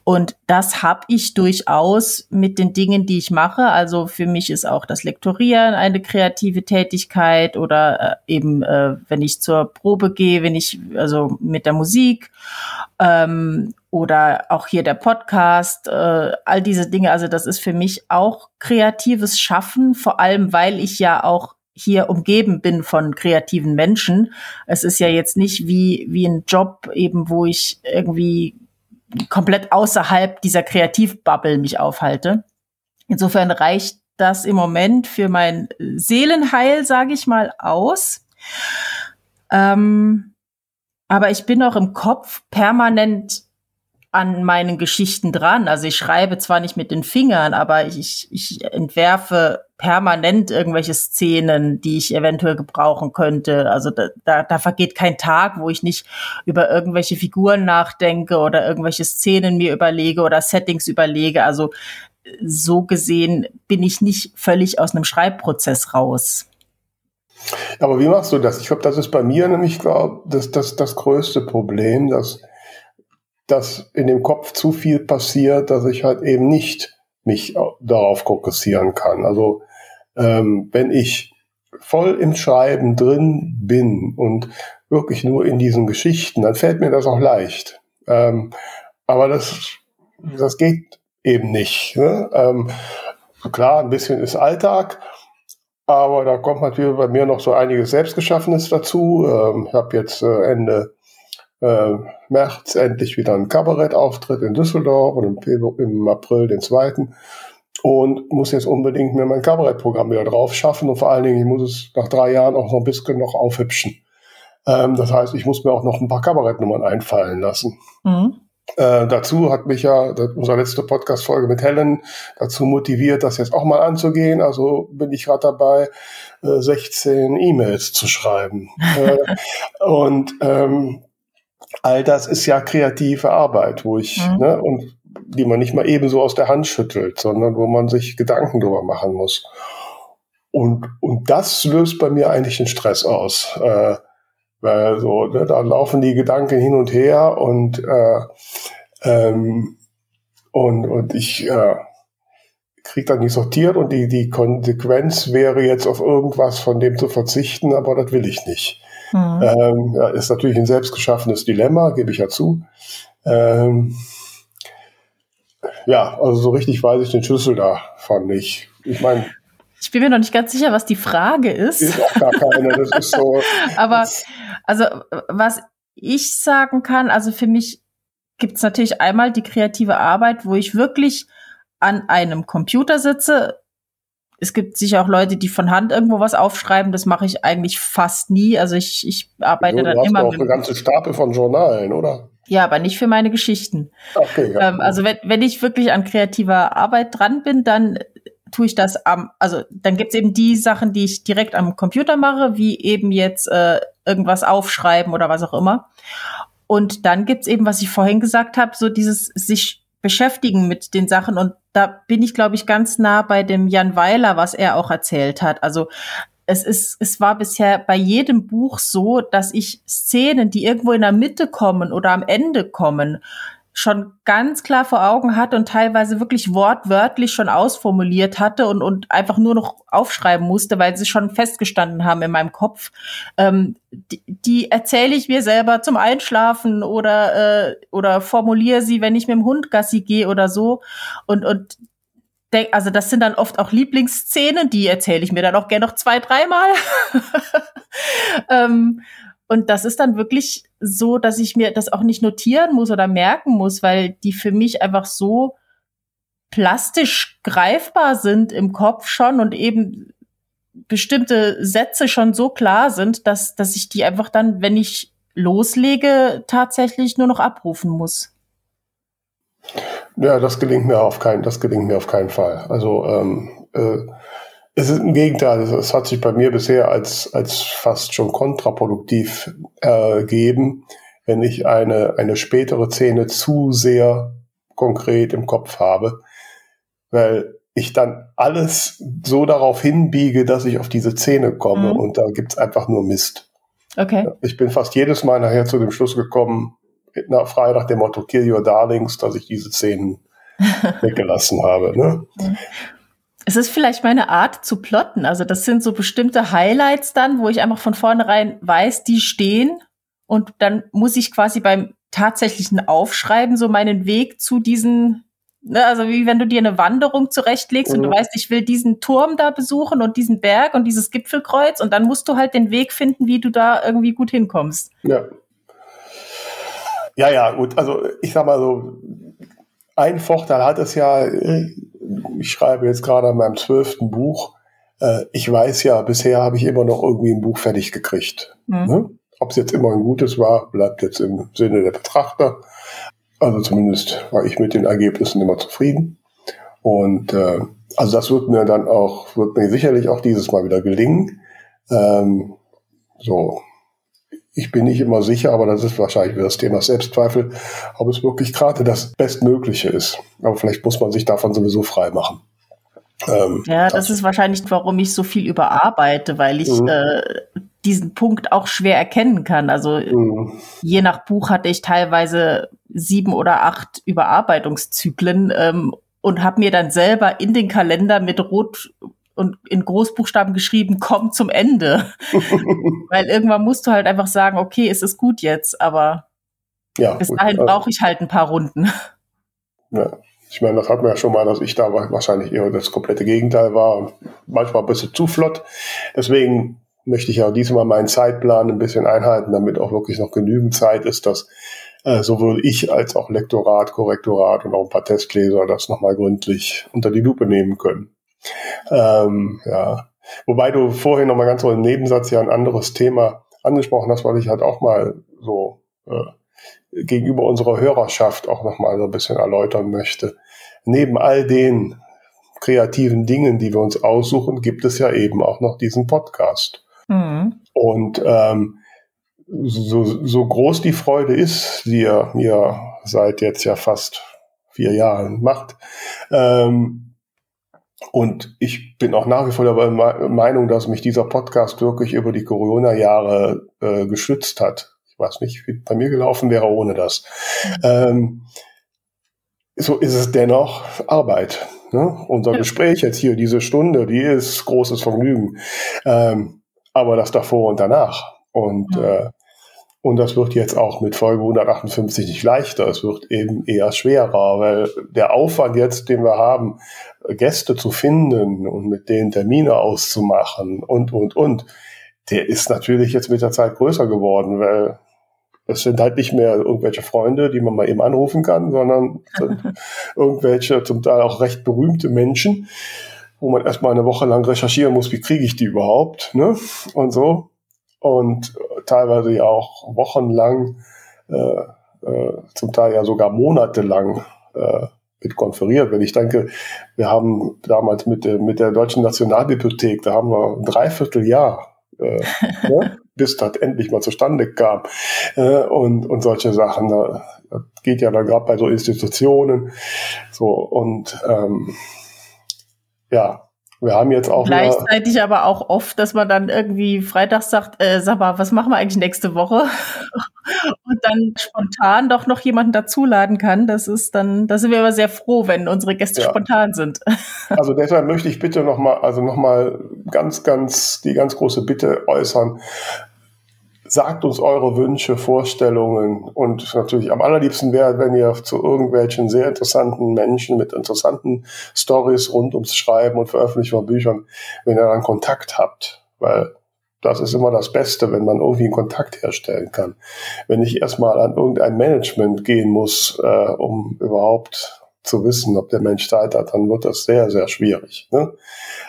Und das habe ich durchaus mit den Dingen, die ich mache. Also für mich ist auch das Lektorieren eine kreative Tätigkeit oder äh, eben, äh, wenn ich zur Probe gehe, wenn ich also mit der Musik ähm, oder auch hier der Podcast, äh, all diese Dinge. Also das ist für mich auch kreatives Schaffen, vor allem weil ich ja auch hier umgeben bin von kreativen Menschen. Es ist ja jetzt nicht wie, wie ein Job eben, wo ich irgendwie komplett außerhalb dieser Kreativbubble mich aufhalte. Insofern reicht das im Moment für mein Seelenheil, sage ich mal, aus. Ähm, aber ich bin auch im Kopf permanent an meinen Geschichten dran. Also ich schreibe zwar nicht mit den Fingern, aber ich, ich entwerfe permanent irgendwelche Szenen, die ich eventuell gebrauchen könnte. Also da, da, da vergeht kein Tag, wo ich nicht über irgendwelche Figuren nachdenke oder irgendwelche Szenen mir überlege oder Settings überlege. Also so gesehen bin ich nicht völlig aus einem Schreibprozess raus. Aber wie machst du das? Ich glaube, das ist bei mir nämlich glaub, das, das, das größte Problem, dass dass in dem Kopf zu viel passiert, dass ich halt eben nicht mich darauf fokussieren kann. Also ähm, wenn ich voll im Schreiben drin bin und wirklich nur in diesen Geschichten, dann fällt mir das auch leicht. Ähm, aber das, das geht eben nicht. Ne? Ähm, klar, ein bisschen ist Alltag, aber da kommt natürlich bei mir noch so einiges Selbstgeschaffenes dazu. Ähm, ich habe jetzt äh, Ende äh, März endlich wieder einen Kabarettauftritt in Düsseldorf und im, Februar, im April den zweiten und muss jetzt unbedingt mir mein Kabarettprogramm wieder drauf schaffen und vor allen Dingen, ich muss es nach drei Jahren auch noch ein bisschen noch aufhübschen. Ähm, das heißt, ich muss mir auch noch ein paar Kabarettnummern einfallen lassen. Mhm. Äh, dazu hat mich ja unsere letzte Podcast-Folge mit Helen dazu motiviert, das jetzt auch mal anzugehen. Also bin ich gerade dabei, äh, 16 E-Mails zu schreiben. äh, und ähm, all das ist ja kreative Arbeit, wo ich, mhm. ne, und die man nicht mal ebenso aus der Hand schüttelt, sondern wo man sich Gedanken drüber machen muss. Und, und das löst bei mir eigentlich den Stress aus. Äh, weil so, ne, da laufen die Gedanken hin und her und, äh, ähm, und, und ich äh, kriege dann nicht sortiert und die, die Konsequenz wäre jetzt auf irgendwas von dem zu verzichten, aber das will ich nicht. Mhm. Ähm, ja, ist natürlich ein selbstgeschaffenes Dilemma, gebe ich ja zu. Ähm, ja, also so richtig weiß ich den Schlüssel davon nicht. Ich meine, ich bin mir noch nicht ganz sicher, was die Frage ist. Ist auch gar keine. Das ist so. Aber also was ich sagen kann, also für mich gibt es natürlich einmal die kreative Arbeit, wo ich wirklich an einem Computer sitze. Es gibt sicher auch Leute, die von Hand irgendwo was aufschreiben. Das mache ich eigentlich fast nie. Also ich, ich arbeite so, dann du hast immer. Auch eine ganze Stapel von Journalen, oder? Ja, aber nicht für meine Geschichten. Okay, ja. ähm, also wenn, wenn ich wirklich an kreativer Arbeit dran bin, dann tue ich das am, also dann gibt's eben die Sachen, die ich direkt am Computer mache, wie eben jetzt äh, irgendwas aufschreiben oder was auch immer. Und dann gibt's eben, was ich vorhin gesagt habe, so dieses sich beschäftigen mit den Sachen. Und da bin ich, glaube ich, ganz nah bei dem Jan Weiler, was er auch erzählt hat. Also es ist, es war bisher bei jedem Buch so, dass ich Szenen, die irgendwo in der Mitte kommen oder am Ende kommen, schon ganz klar vor Augen hatte und teilweise wirklich wortwörtlich schon ausformuliert hatte und, und einfach nur noch aufschreiben musste, weil sie schon festgestanden haben in meinem Kopf. Ähm, die, die erzähle ich mir selber zum Einschlafen oder, äh, oder formuliere sie, wenn ich mit dem Hund Gassi gehe oder so. Und, und also das sind dann oft auch Lieblingsszenen, die erzähle ich mir dann auch gerne noch zwei, dreimal. ähm, und das ist dann wirklich so, dass ich mir das auch nicht notieren muss oder merken muss, weil die für mich einfach so plastisch greifbar sind im Kopf schon und eben bestimmte Sätze schon so klar sind, dass, dass ich die einfach dann, wenn ich loslege, tatsächlich nur noch abrufen muss. Ja, das gelingt mir auf keinen, das gelingt mir auf keinen Fall. Also ähm, äh, es ist im Gegenteil, es hat sich bei mir bisher als, als fast schon kontraproduktiv ergeben, äh, wenn ich eine, eine spätere Szene zu sehr konkret im Kopf habe, weil ich dann alles so darauf hinbiege, dass ich auf diese Szene komme mhm. und da gibt's einfach nur Mist. Okay. Ich bin fast jedes Mal nachher zu dem Schluss gekommen, nach, frei nach dem Motto Kill Your Darlings, dass ich diese Szenen weggelassen habe. Ne? Mhm es ist vielleicht meine Art zu plotten. Also das sind so bestimmte Highlights dann, wo ich einfach von vornherein weiß, die stehen. Und dann muss ich quasi beim tatsächlichen Aufschreiben so meinen Weg zu diesen, ne, also wie wenn du dir eine Wanderung zurechtlegst mhm. und du mhm. weißt, ich will diesen Turm da besuchen und diesen Berg und dieses Gipfelkreuz und dann musst du halt den Weg finden, wie du da irgendwie gut hinkommst. Ja. Ja, ja, gut. Also ich sag mal so, ein Vorteil hat es ja, ich schreibe jetzt gerade an meinem zwölften Buch. Äh, ich weiß ja, bisher habe ich immer noch irgendwie ein Buch fertig gekriegt. Mhm. Ne? Ob es jetzt immer ein gutes war, bleibt jetzt im Sinne der Betrachter. Also zumindest war ich mit den Ergebnissen immer zufrieden. Und äh, also das wird mir dann auch, wird mir sicherlich auch dieses Mal wieder gelingen. Ähm, so, ich bin nicht immer sicher, aber das ist wahrscheinlich wieder das Thema Selbstzweifel, ob es wirklich gerade das Bestmögliche ist. Aber vielleicht muss man sich davon sowieso frei machen. Ähm, ja, das, das, ist wahrscheinlich, warum ich so viel überarbeite, weil ich mhm. äh, diesen Punkt auch schwer erkennen kann. Also mhm. je nach Buch hatte ich teilweise sieben oder acht Überarbeitungszyklen ähm, und habe mir dann selber in den Kalender mit Rot und in Großbuchstaben geschrieben, komm zum Ende. Weil irgendwann musst du halt einfach sagen, okay, es ist gut jetzt, aber ja, bis dahin brauche ich halt ein paar Runden. Ja. Ich meine, das hatten wir ja schon mal, dass ich da wahrscheinlich eher das komplette Gegenteil war und manchmal ein bisschen zu flott. Deswegen möchte ich ja diesmal meinen Zeitplan ein bisschen einhalten, damit auch wirklich noch genügend Zeit ist, dass äh, sowohl ich als auch Lektorat, Korrektorat und auch ein paar Testleser das nochmal gründlich unter die Lupe nehmen können. Ähm, ja. Wobei du vorhin nochmal ganz so im Nebensatz ja ein anderes Thema angesprochen hast, weil ich halt auch mal so äh, gegenüber unserer Hörerschaft auch nochmal so ein bisschen erläutern möchte. Neben all den kreativen Dingen, die wir uns aussuchen, gibt es ja eben auch noch diesen Podcast. Mhm. Und ähm, so, so groß die Freude ist, die ihr mir seit jetzt ja fast vier Jahren macht, ähm, und ich bin auch nach wie vor der Meinung, dass mich dieser Podcast wirklich über die Corona-Jahre äh, geschützt hat. Ich weiß nicht, wie bei mir gelaufen wäre ohne das. Mhm. Ähm, so ist es dennoch Arbeit. Ne? Unser. Gespräch jetzt hier, diese Stunde, die ist großes Vergnügen. Ähm, aber das davor und danach. Und, ja. äh, und das wird jetzt auch mit Folge 158 nicht leichter. Es wird eben eher schwerer, weil der Aufwand jetzt, den wir haben, Gäste zu finden und mit denen Termine auszumachen und, und, und, der ist natürlich jetzt mit der Zeit größer geworden, weil es sind halt nicht mehr irgendwelche Freunde, die man mal eben anrufen kann, sondern irgendwelche zum Teil auch recht berühmte Menschen, wo man erstmal eine Woche lang recherchieren muss, wie kriege ich die überhaupt, ne? Und so. Und teilweise ja auch wochenlang, äh, äh, zum Teil ja sogar monatelang äh, mit konferiert. Wenn ich denke, wir haben damals mit der, mit der Deutschen Nationalbibliothek, da haben wir ein Dreivierteljahr, äh, ne, bis das endlich mal zustande kam. Äh, und, und solche Sachen, da, das geht ja dann gerade bei so Institutionen. So, und ähm, ja, wir haben jetzt auch. Gleichzeitig aber auch oft, dass man dann irgendwie freitags sagt, äh, sag mal, was machen wir eigentlich nächste Woche? Dann spontan doch noch jemanden dazuladen kann. Das ist dann, da sind wir aber sehr froh, wenn unsere Gäste ja. spontan sind. Also deshalb möchte ich bitte nochmal, also nochmal ganz, ganz, die ganz große Bitte äußern sagt uns eure Wünsche, Vorstellungen und natürlich am allerliebsten wäre, wenn ihr zu irgendwelchen sehr interessanten Menschen mit interessanten Stories rund ums Schreiben und Veröffentlichen von Büchern, wenn ihr dann Kontakt habt, weil das ist immer das Beste, wenn man irgendwie einen Kontakt herstellen kann. Wenn ich erstmal an irgendein Management gehen muss, äh, um überhaupt zu wissen, ob der Mensch Zeit hat, dann wird das sehr, sehr schwierig. Ne?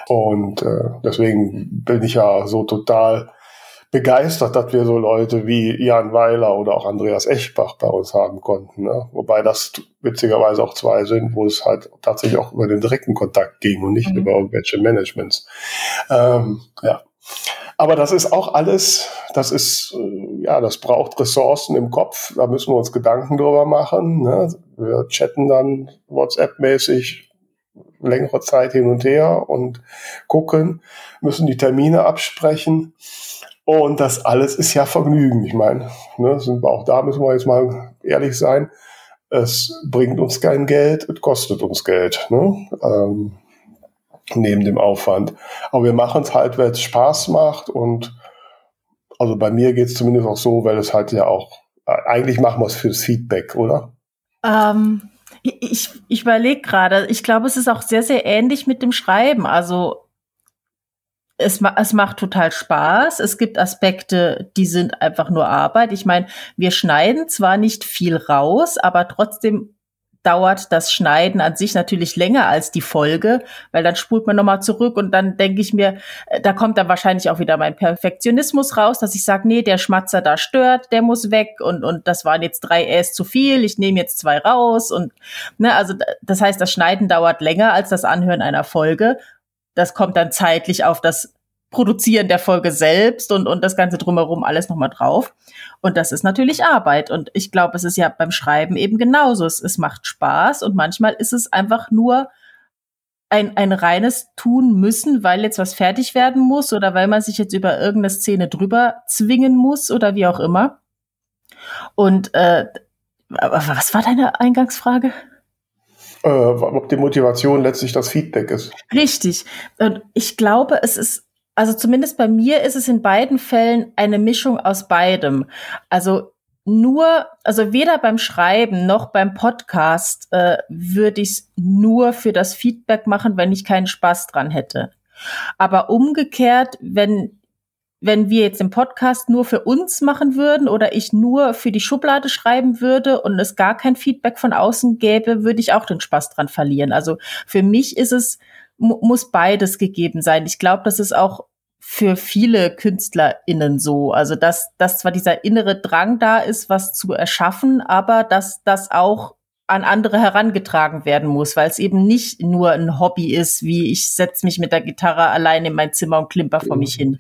Und äh, deswegen bin ich ja so total begeistert, dass wir so Leute wie Jan Weiler oder auch Andreas Eschbach bei uns haben konnten. Ne? Wobei das witzigerweise auch zwei sind, wo es halt tatsächlich auch über den direkten Kontakt ging und nicht mhm. über irgendwelche Managements. Ähm, ja. Aber das ist auch alles, das ist, äh, ja, das braucht Ressourcen im Kopf. Da müssen wir uns Gedanken drüber machen. Ne? Wir chatten dann WhatsApp-mäßig längere Zeit hin und her und gucken, müssen die Termine absprechen. Und das alles ist ja Vergnügen. Ich meine, ne, sind wir auch da müssen wir jetzt mal ehrlich sein. Es bringt uns kein Geld, es kostet uns Geld. Ne? Ähm, neben dem Aufwand. Aber wir machen es halt, weil es Spaß macht und also bei mir geht es zumindest auch so, weil es halt ja auch, eigentlich machen wir es fürs Feedback, oder? Ähm, ich ich überlege gerade, ich glaube, es ist auch sehr, sehr ähnlich mit dem Schreiben. Also es, es macht total Spaß. Es gibt Aspekte, die sind einfach nur Arbeit. Ich meine, wir schneiden zwar nicht viel raus, aber trotzdem dauert das Schneiden an sich natürlich länger als die Folge, weil dann spult man nochmal zurück und dann denke ich mir, äh, da kommt dann wahrscheinlich auch wieder mein Perfektionismus raus, dass ich sage, nee, der Schmatzer da stört, der muss weg und, und das waren jetzt drei Äs zu viel, ich nehme jetzt zwei raus und ne, also das heißt, das Schneiden dauert länger als das Anhören einer Folge. Das kommt dann zeitlich auf das Produzieren der Folge selbst und, und das Ganze drumherum alles nochmal drauf. Und das ist natürlich Arbeit. Und ich glaube, es ist ja beim Schreiben eben genauso. Es, es macht Spaß und manchmal ist es einfach nur ein, ein reines Tun müssen, weil jetzt was fertig werden muss oder weil man sich jetzt über irgendeine Szene drüber zwingen muss oder wie auch immer. Und äh, was war deine Eingangsfrage? äh, ob die Motivation letztlich das Feedback ist. Richtig. Und ich glaube, es ist, also zumindest bei mir ist es in beiden Fällen eine Mischung aus beidem. Also nur, also weder beim Schreiben noch beim Podcast äh, würde ich es nur für das Feedback machen, wenn ich keinen Spaß dran hätte. Aber umgekehrt, wenn wenn wir jetzt den Podcast nur für uns machen würden oder ich nur für die Schublade schreiben würde und es gar kein Feedback von außen gäbe, würde ich auch den Spaß dran verlieren. Also für mich ist es, muss beides gegeben sein. Ich glaube, das ist auch für viele KünstlerInnen so. Also, dass, dass zwar dieser innere Drang da ist, was zu erschaffen, aber dass das auch an andere herangetragen werden muss, weil es eben nicht nur ein Hobby ist, wie ich setze mich mit der Gitarre allein in mein Zimmer und klimper vor mich hin.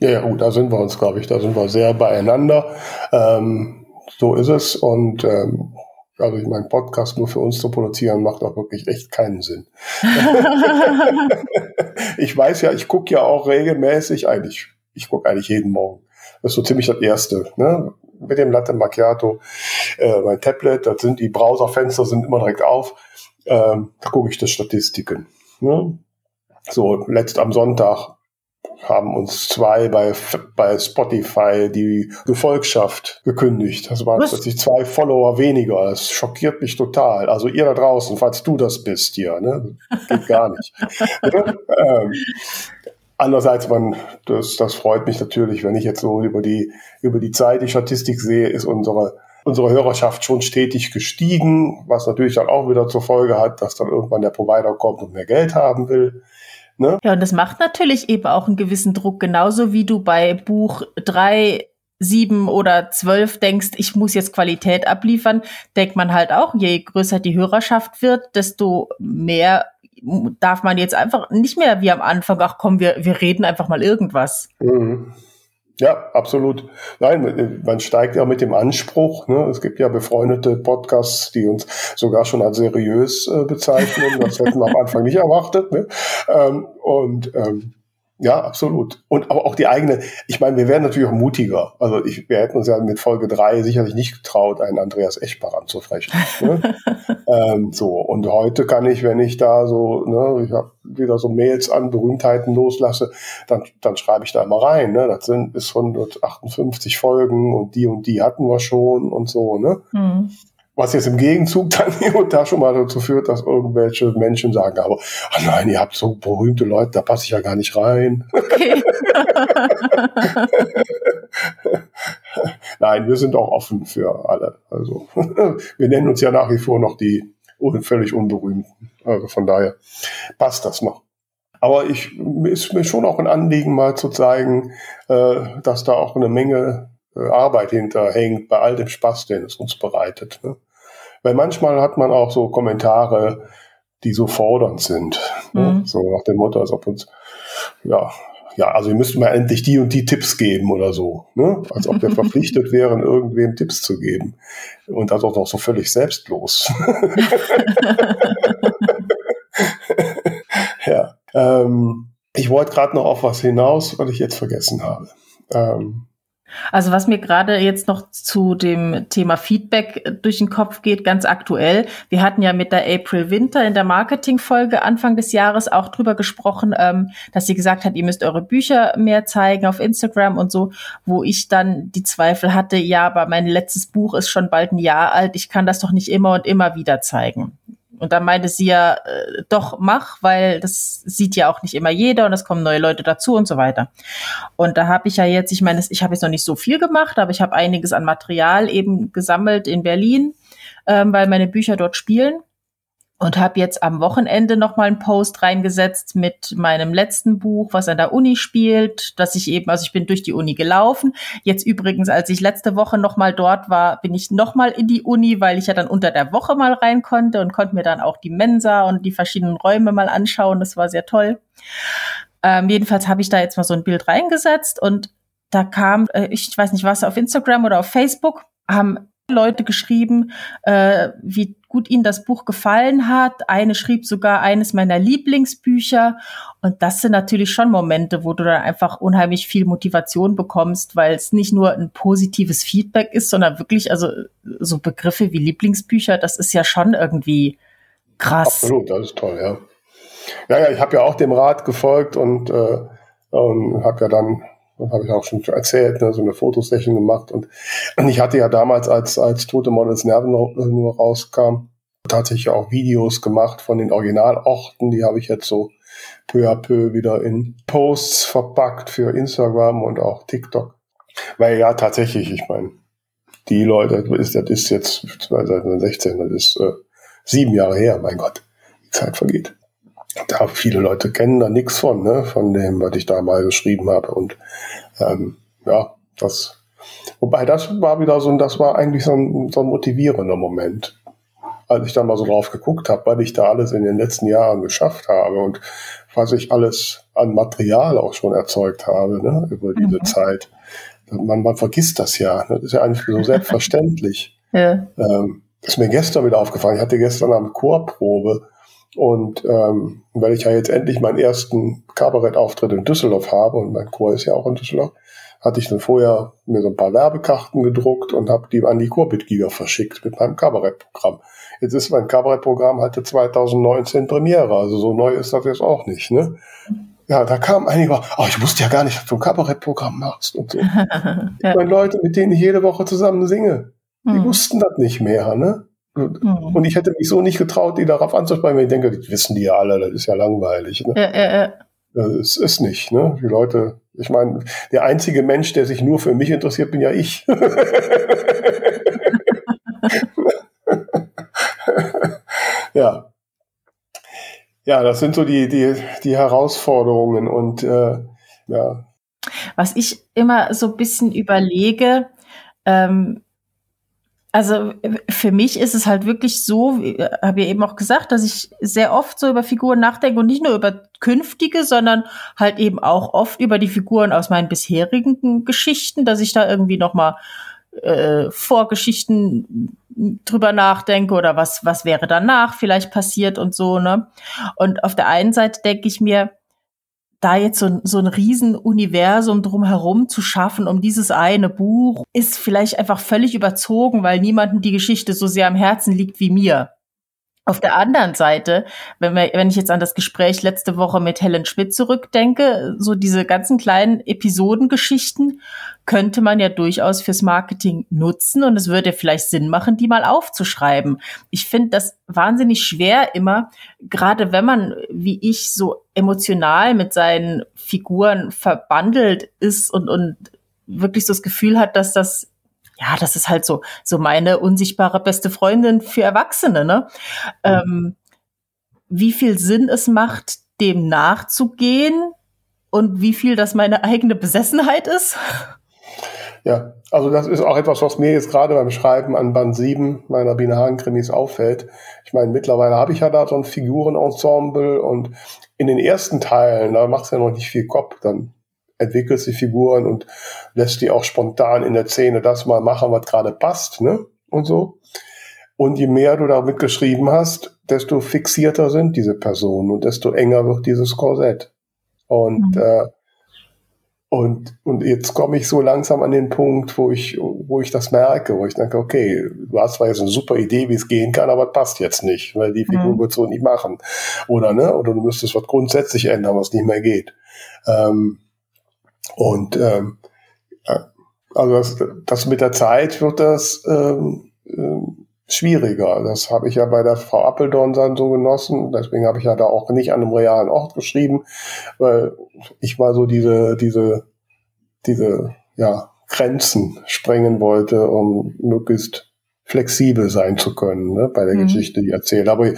Ja, ja, gut, da sind wir uns, glaube ich, da sind wir sehr beieinander. Ähm, so ist es. Und ähm, also ich meine, Podcast nur für uns zu produzieren, macht auch wirklich echt keinen Sinn. ich weiß ja, ich gucke ja auch regelmäßig, eigentlich, ich gucke eigentlich jeden Morgen. Das ist so ziemlich das Erste. Ne? Mit dem Latte Macchiato, äh, mein Tablet, da sind die Browserfenster sind immer direkt auf. Ähm, da gucke ich das Statistiken. Ne? So, letzt am Sonntag haben uns zwei bei, bei Spotify die Gefolgschaft gekündigt. Das waren plötzlich zwei Follower weniger. Das schockiert mich total. Also ihr da draußen, falls du das bist hier, ne? geht gar nicht. ähm, andererseits, man, das, das freut mich natürlich, wenn ich jetzt so über die, über die Zeit die Statistik sehe, ist unsere unsere Hörerschaft schon stetig gestiegen, was natürlich dann auch wieder zur Folge hat, dass dann irgendwann der Provider kommt und mehr Geld haben will. Ne? Ja, und das macht natürlich eben auch einen gewissen Druck, genauso wie du bei Buch drei sieben oder zwölf denkst, ich muss jetzt Qualität abliefern, denkt man halt auch, je größer die Hörerschaft wird, desto mehr darf man jetzt einfach nicht mehr wie am Anfang, ach komm, wir, wir reden einfach mal irgendwas. Mhm. Ja, absolut. Nein, man steigt ja mit dem Anspruch. Ne? Es gibt ja befreundete Podcasts, die uns sogar schon als seriös äh, bezeichnen. Das hätten wir am Anfang nicht erwartet. Ne? Ähm, und ähm, ja, absolut. Und aber auch die eigene, ich meine, wir wären natürlich auch mutiger. Also ich, wir hätten uns ja mit Folge drei sicherlich nicht getraut, einen Andreas Eschbach anzufrechen. ne? ähm, so, und heute kann ich, wenn ich da so, ne, ich habe wieder so Mails an Berühmtheiten loslasse, dann, dann schreibe ich da immer rein. Ne? Das sind bis 158 Folgen und die und die hatten wir schon und so. Ne? Mhm. Was jetzt im Gegenzug dann hier und da schon mal dazu führt, dass irgendwelche Menschen sagen, aber oh nein, ihr habt so berühmte Leute, da passe ich ja gar nicht rein. Okay. nein, wir sind auch offen für alle. Also wir nennen uns ja nach wie vor noch die völlig unberühmten. Also von daher passt das noch. Aber ich ist mir schon auch ein Anliegen, mal zu zeigen, äh, dass da auch eine Menge Arbeit hinterhängt bei all dem Spaß, den es uns bereitet. Ne? Weil manchmal hat man auch so Kommentare, die so fordernd sind. Ne? Mhm. Ne? So nach dem Motto, als ob uns, ja, ja, also ihr müsst mal endlich die und die Tipps geben oder so. Ne? Als ob wir verpflichtet wären, irgendwem Tipps zu geben. Und das auch noch so völlig selbstlos. ja. Ähm, ich wollte gerade noch auf was hinaus, was ich jetzt vergessen habe. Ähm, also was mir gerade jetzt noch zu dem Thema Feedback durch den Kopf geht, ganz aktuell. Wir hatten ja mit der April Winter in der Marketing-Folge Anfang des Jahres auch drüber gesprochen, ähm, dass sie gesagt hat, ihr müsst eure Bücher mehr zeigen auf Instagram und so, wo ich dann die Zweifel hatte, ja, aber mein letztes Buch ist schon bald ein Jahr alt, ich kann das doch nicht immer und immer wieder zeigen. Und dann meinte sie ja, äh, doch mach, weil das sieht ja auch nicht immer jeder und es kommen neue Leute dazu und so weiter. Und da habe ich ja jetzt, ich meine, ich habe jetzt noch nicht so viel gemacht, aber ich habe einiges an Material eben gesammelt in Berlin, ähm, weil meine Bücher dort spielen und habe jetzt am Wochenende noch mal einen Post reingesetzt mit meinem letzten Buch, was an der Uni spielt, dass ich eben, also ich bin durch die Uni gelaufen. Jetzt übrigens, als ich letzte Woche noch mal dort war, bin ich noch mal in die Uni, weil ich ja dann unter der Woche mal rein konnte und konnte mir dann auch die Mensa und die verschiedenen Räume mal anschauen. Das war sehr toll. Ähm, jedenfalls habe ich da jetzt mal so ein Bild reingesetzt und da kam, äh, ich weiß nicht was, auf Instagram oder auf Facebook, haben Leute geschrieben, äh, wie gut ihnen das Buch gefallen hat. Eine schrieb sogar eines meiner Lieblingsbücher. Und das sind natürlich schon Momente, wo du dann einfach unheimlich viel Motivation bekommst, weil es nicht nur ein positives Feedback ist, sondern wirklich, also so Begriffe wie Lieblingsbücher, das ist ja schon irgendwie krass. Absolut, das ist toll, ja. Ja, ja, ich habe ja auch dem Rat gefolgt und, äh, und habe ja dann habe ich auch schon erzählt, ne, so eine Fotosession gemacht. Und ich hatte ja damals, als, als Tote Models Nerven nur rauskam, tatsächlich auch Videos gemacht von den Originalorten. Die habe ich jetzt so peu à peu wieder in Posts verpackt für Instagram und auch TikTok. Weil ja, tatsächlich, ich meine, die Leute, das ist, das ist jetzt 2016, das ist äh, sieben Jahre her, mein Gott, die Zeit vergeht. Da viele Leute kennen da nichts von, ne, von dem, was ich da mal geschrieben habe. Und ähm, ja, das, wobei das war wieder so, das war eigentlich so ein, so ein motivierender Moment, als ich da mal so drauf geguckt habe, weil ich da alles in den letzten Jahren geschafft habe und was ich alles an Material auch schon erzeugt habe, ne, über diese mhm. Zeit. Man, man vergisst das ja. Ne? Das ist ja eigentlich so selbstverständlich. ja. Ähm, ist mir gestern wieder aufgefallen. Ich hatte gestern Abend Chorprobe und ähm, weil ich ja jetzt endlich meinen ersten Kabarettauftritt in Düsseldorf habe und mein Chor ist ja auch in Düsseldorf, hatte ich dann vorher mir so ein paar Werbekarten gedruckt und habe die an die Chormitglieder verschickt mit meinem Kabarettprogramm. Jetzt ist mein Kabarettprogramm halt 2019 Premiere, also so neu ist das jetzt auch nicht. Ne? Ja, da kam einige, oh, ich wusste ja gar nicht, dass du ein Kabarettprogramm machst und so. ja. Ich meine, Leute, mit denen ich jede Woche zusammen singe, die mhm. wussten das nicht mehr, ne? Mhm. Und ich hätte mich so nicht getraut, die darauf anzusprechen, weil ich denke, das wissen die ja alle, das ist ja langweilig. Ne? Ja, ja, ja. Das ist nicht, ne? Die Leute, ich meine, der einzige Mensch, der sich nur für mich interessiert, bin ja ich. ja. Ja, das sind so die, die, die Herausforderungen und äh, ja. Was ich immer so ein bisschen überlege, ähm, also für mich ist es halt wirklich so, habe ich eben auch gesagt, dass ich sehr oft so über Figuren nachdenke und nicht nur über künftige, sondern halt eben auch oft über die Figuren aus meinen bisherigen Geschichten, dass ich da irgendwie noch mal äh, Vorgeschichten drüber nachdenke oder was was wäre danach vielleicht passiert und so ne. Und auf der einen Seite denke ich mir, da jetzt so, so ein Riesenuniversum drumherum zu schaffen, um dieses eine Buch, ist vielleicht einfach völlig überzogen, weil niemandem die Geschichte so sehr am Herzen liegt wie mir. Auf der anderen Seite, wenn, wir, wenn ich jetzt an das Gespräch letzte Woche mit Helen Schmidt zurückdenke, so diese ganzen kleinen Episodengeschichten könnte man ja durchaus fürs Marketing nutzen und es würde vielleicht Sinn machen, die mal aufzuschreiben. Ich finde das wahnsinnig schwer immer, gerade wenn man, wie ich, so emotional mit seinen Figuren verbandelt ist und, und wirklich so das Gefühl hat, dass das ja, das ist halt so, so meine unsichtbare beste Freundin für Erwachsene, ne? Mhm. Ähm, wie viel Sinn es macht, dem nachzugehen und wie viel das meine eigene Besessenheit ist? Ja, also das ist auch etwas, was mir jetzt gerade beim Schreiben an Band 7 meiner Biene Hagen Krimis auffällt. Ich meine, mittlerweile habe ich ja da so ein Figurenensemble und in den ersten Teilen, da macht es ja noch nicht viel Kopf, dann entwickelst die Figuren und lässt die auch spontan in der Szene das mal machen, was gerade passt, ne? Und so. Und je mehr du damit geschrieben hast, desto fixierter sind diese Personen und desto enger wird dieses Korsett. Und, mhm. äh, und, und jetzt komme ich so langsam an den Punkt, wo ich, wo ich das merke, wo ich denke, okay, du hast zwar jetzt eine super Idee, wie es gehen kann, aber es passt jetzt nicht, weil die Figur mhm. wird so nicht machen. Oder, ne? Oder du müsstest was grundsätzlich ändern, was nicht mehr geht. Ähm, und ähm, also das, das mit der Zeit wird das ähm, äh, schwieriger. Das habe ich ja bei der Frau Appeldorn dann so genossen. Deswegen habe ich ja da auch nicht an einem realen Ort geschrieben, weil ich mal so diese, diese, diese, ja, Grenzen sprengen wollte, um möglichst flexibel sein zu können, ne, bei der mhm. Geschichte, die ich erzähle. Aber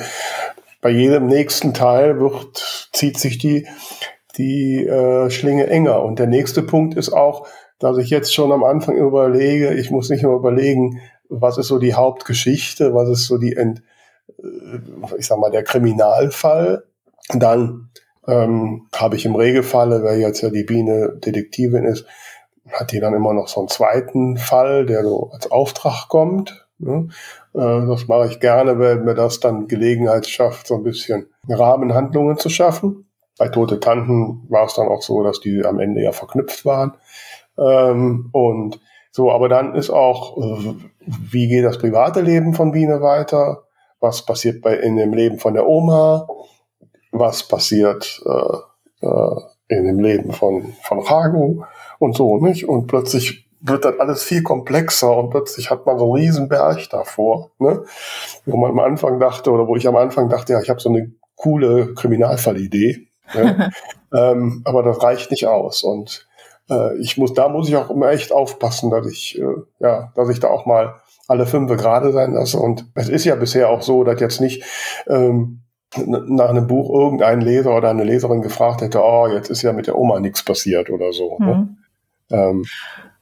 bei jedem nächsten Teil wird, zieht sich die, die äh, Schlinge enger. Und der nächste Punkt ist auch, dass ich jetzt schon am Anfang überlege, ich muss nicht immer überlegen, was ist so die Hauptgeschichte, was ist so die, Ent, äh, ich sag mal, der Kriminalfall. Dann ähm, habe ich im Regelfalle, weil jetzt ja die Biene Detektivin ist, hat die dann immer noch so einen zweiten Fall, der so als Auftrag kommt. Ne? Äh, das mache ich gerne, weil mir das dann Gelegenheit schafft, so ein bisschen Rahmenhandlungen zu schaffen. Bei Tote Tanten war es dann auch so, dass die am Ende ja verknüpft waren. Ähm, und so, aber dann ist auch, äh, wie geht das private Leben von Biene weiter? Was passiert bei, in dem Leben von der Oma? Was passiert äh, äh, in dem Leben von, von Rago? Und so, nicht? Und plötzlich wird das alles viel komplexer und plötzlich hat man so einen riesen Berg davor, ne? wo man am Anfang dachte, oder wo ich am Anfang dachte, ja, ich habe so eine coole Kriminalfallidee, ne? ähm, aber das reicht nicht aus und äh, ich muss, da muss ich auch immer echt aufpassen, dass ich, äh, ja, dass ich da auch mal alle fünf gerade sein lasse und es ist ja bisher auch so, dass jetzt nicht ähm, nach einem Buch irgendein Leser oder eine Leserin gefragt hätte, oh, jetzt ist ja mit der Oma nichts passiert oder so. Ne? Mhm. Ne? Ähm,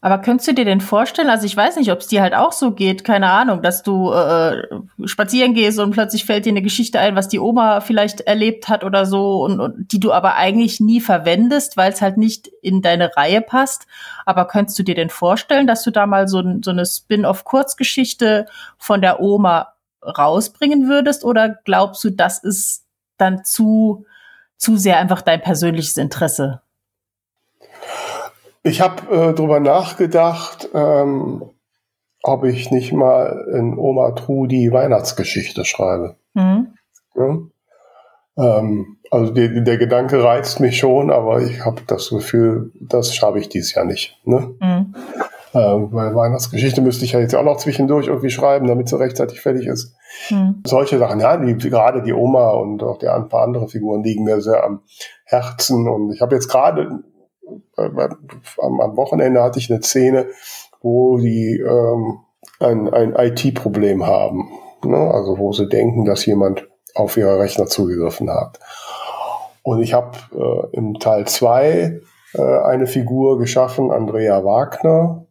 aber könntest du dir denn vorstellen, also ich weiß nicht, ob es dir halt auch so geht, keine Ahnung, dass du äh, spazieren gehst und plötzlich fällt dir eine Geschichte ein, was die Oma vielleicht erlebt hat oder so und, und die du aber eigentlich nie verwendest, weil es halt nicht in deine Reihe passt. Aber könntest du dir denn vorstellen, dass du da mal so, so eine Spin-off-Kurzgeschichte von der Oma rausbringen würdest oder glaubst du, das ist dann zu, zu sehr einfach dein persönliches Interesse? Ich habe äh, darüber nachgedacht, ähm, ob ich nicht mal in Oma Trudi Weihnachtsgeschichte schreibe. Mhm. Ja? Ähm, also die, der Gedanke reizt mich schon, aber ich habe das Gefühl, das schaffe ich dieses Jahr nicht. Ne? Mhm. Ähm, weil Weihnachtsgeschichte müsste ich ja jetzt auch noch zwischendurch irgendwie schreiben, damit sie rechtzeitig fertig ist. Mhm. Solche Sachen, ja, die, gerade die Oma und auch die, ein paar andere Figuren liegen mir sehr am Herzen. Und ich habe jetzt gerade am, am, Wochenende hatte ich eine Szene, wo die ähm, ein, ein IT-Problem haben. Ne? Also wo sie denken, dass jemand auf ihre Rechner zugegriffen hat. Und ich habe äh, im Teil 2 äh, eine Figur geschaffen, Andrea Wagner.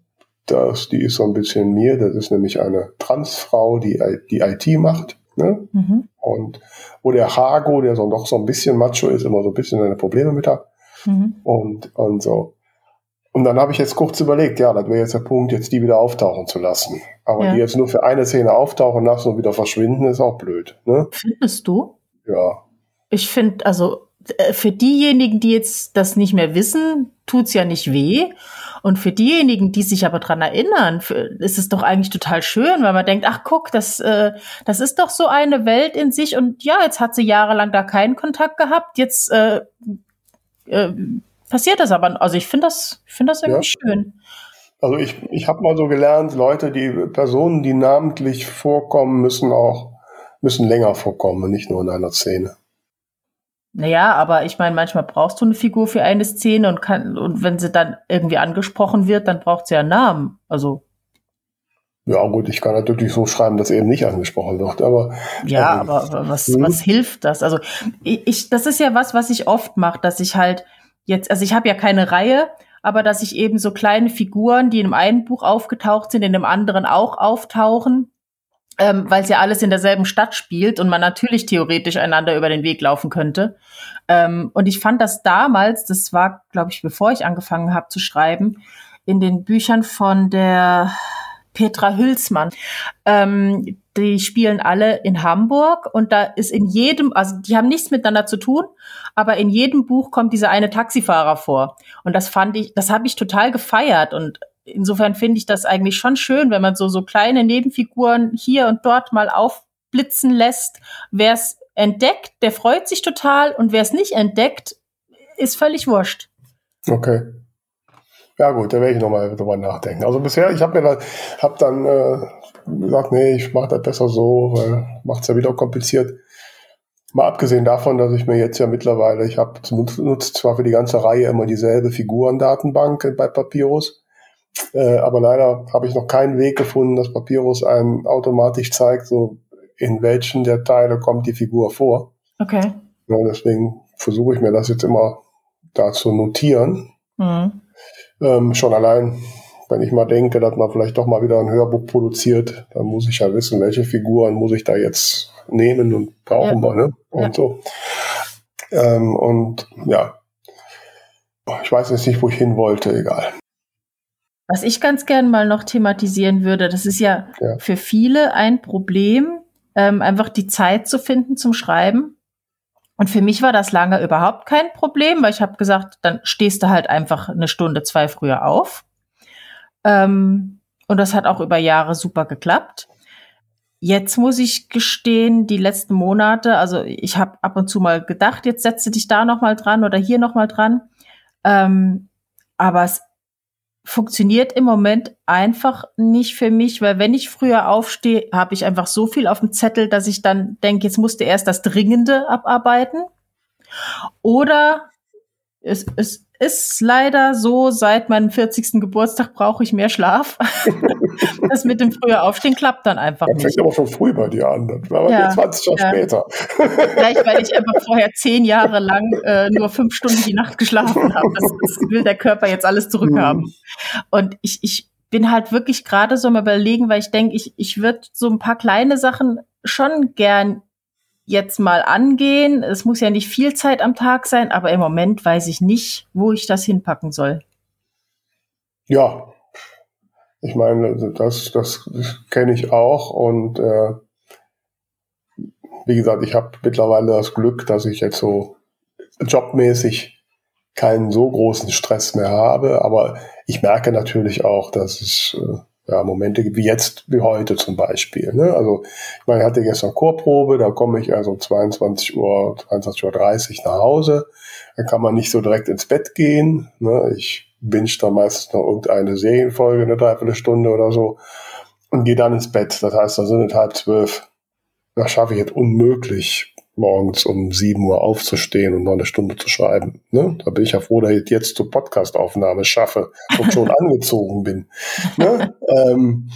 Das, die ist so ein bisschen mir. Das ist nämlich eine Transfrau, die die IT macht. Ne? Mhm. Und wo der Hago, der so noch so ein bisschen macho ist, immer so ein bisschen seine Probleme mit hat. Mhm. Und, und so. Und dann habe ich jetzt kurz überlegt, ja, das wäre jetzt der Punkt, jetzt die wieder auftauchen zu lassen. Aber ja. die jetzt nur für eine Szene auftauchen lassen und wieder verschwinden, ist auch blöd. Ne? Findest du? Ja. Ich finde, also äh, für diejenigen, die jetzt das nicht mehr wissen, tut's ja nicht weh. Und für diejenigen, die sich aber dran erinnern, ist es doch eigentlich total schön, weil man denkt, ach guck, das, äh, das ist doch so eine Welt in sich. Und ja, jetzt hat sie jahrelang da keinen Kontakt gehabt. Jetzt äh, äh, passiert das aber. Also ich finde das, ich finde das irgendwie ja. schön. Also ich, ich habe mal so gelernt, Leute, die Personen, die namentlich vorkommen, müssen auch müssen länger vorkommen, nicht nur in einer Szene. Naja, aber ich meine, manchmal brauchst du eine Figur für eine Szene und kann, und wenn sie dann irgendwie angesprochen wird, dann braucht sie ja einen Namen. Also. Ja, gut, ich kann natürlich so schreiben, dass eben nicht angesprochen wird, aber. Ja, ähm, aber was, hm. was hilft das? Also, ich, das ist ja was, was ich oft mache, dass ich halt jetzt, also ich habe ja keine Reihe, aber dass ich eben so kleine Figuren, die in dem einen Buch aufgetaucht sind, in dem anderen auch auftauchen, ähm, weil es ja alles in derselben Stadt spielt und man natürlich theoretisch einander über den Weg laufen könnte. Ähm, und ich fand das damals, das war, glaube ich, bevor ich angefangen habe zu schreiben, in den Büchern von der Petra Hülsmann. Ähm, die spielen alle in Hamburg und da ist in jedem, also die haben nichts miteinander zu tun, aber in jedem Buch kommt dieser eine Taxifahrer vor. Und das fand ich, das habe ich total gefeiert und insofern finde ich das eigentlich schon schön, wenn man so, so kleine Nebenfiguren hier und dort mal aufblitzen lässt. Wer es entdeckt, der freut sich total und wer es nicht entdeckt, ist völlig wurscht. Okay. Ja gut, da werde ich nochmal drüber nachdenken. Also bisher, ich habe mir da, hab dann äh, gesagt, nee, ich mache das besser so, weil macht es ja wieder kompliziert. Mal abgesehen davon, dass ich mir jetzt ja mittlerweile, ich habe nutzt zwar für die ganze Reihe immer dieselbe Figurendatenbank bei Papyrus, äh, aber leider habe ich noch keinen Weg gefunden, dass Papyrus einen automatisch zeigt, so in welchen der Teile kommt die Figur vor. Okay. Ja, deswegen versuche ich mir das jetzt immer da zu notieren. Mhm. Ähm, schon allein, wenn ich mal denke, dass man vielleicht doch mal wieder ein Hörbuch produziert, dann muss ich ja wissen, welche Figuren muss ich da jetzt nehmen und brauchen ja. wir, ne? Und ja. so. Ähm, und ja, ich weiß jetzt nicht, wo ich hin wollte, egal. Was ich ganz gern mal noch thematisieren würde, das ist ja, ja. für viele ein Problem, ähm, einfach die Zeit zu finden zum Schreiben. Und für mich war das lange überhaupt kein Problem, weil ich habe gesagt, dann stehst du halt einfach eine Stunde, zwei früher auf. Ähm, und das hat auch über Jahre super geklappt. Jetzt muss ich gestehen, die letzten Monate, also ich habe ab und zu mal gedacht, jetzt setze dich da noch mal dran oder hier noch mal dran. Ähm, aber es funktioniert im Moment einfach nicht für mich, weil wenn ich früher aufstehe, habe ich einfach so viel auf dem Zettel, dass ich dann denke, jetzt musste erst das Dringende abarbeiten. Oder es, es ist leider so, seit meinem 40. Geburtstag brauche ich mehr Schlaf. das mit dem früher Aufstehen klappt dann einfach das nicht. fängt aber schon früh bei dir an. Das war ja, 20 Jahre ja. später. Vielleicht, weil ich einfach vorher zehn Jahre lang äh, nur fünf Stunden die Nacht geschlafen habe. Das, das will der Körper jetzt alles zurückhaben. Mhm. Und ich, ich bin halt wirklich gerade so am überlegen, weil ich denke, ich, ich würde so ein paar kleine Sachen schon gern jetzt mal angehen. Es muss ja nicht viel Zeit am Tag sein, aber im Moment weiß ich nicht, wo ich das hinpacken soll. Ja, ich meine, das, das kenne ich auch und äh, wie gesagt, ich habe mittlerweile das Glück, dass ich jetzt so jobmäßig keinen so großen Stress mehr habe, aber ich merke natürlich auch, dass es äh, ja, Momente wie jetzt, wie heute zum Beispiel. Ne? Also ich meine, ich hatte gestern Chorprobe, da komme ich also 22 Uhr, 22.30 Uhr nach Hause. Dann kann man nicht so direkt ins Bett gehen. Ne? Ich binge da meistens noch irgendeine Serienfolge, eine Dreiviertelstunde oder so und gehe dann ins Bett. Das heißt, da sind es halb zwölf. Das schaffe ich jetzt unmöglich, morgens um 7 Uhr aufzustehen und noch eine Stunde zu schreiben. Ne? Da bin ich ja froh, dass ich jetzt zur Podcastaufnahme schaffe und schon angezogen bin. Ne? Ähm,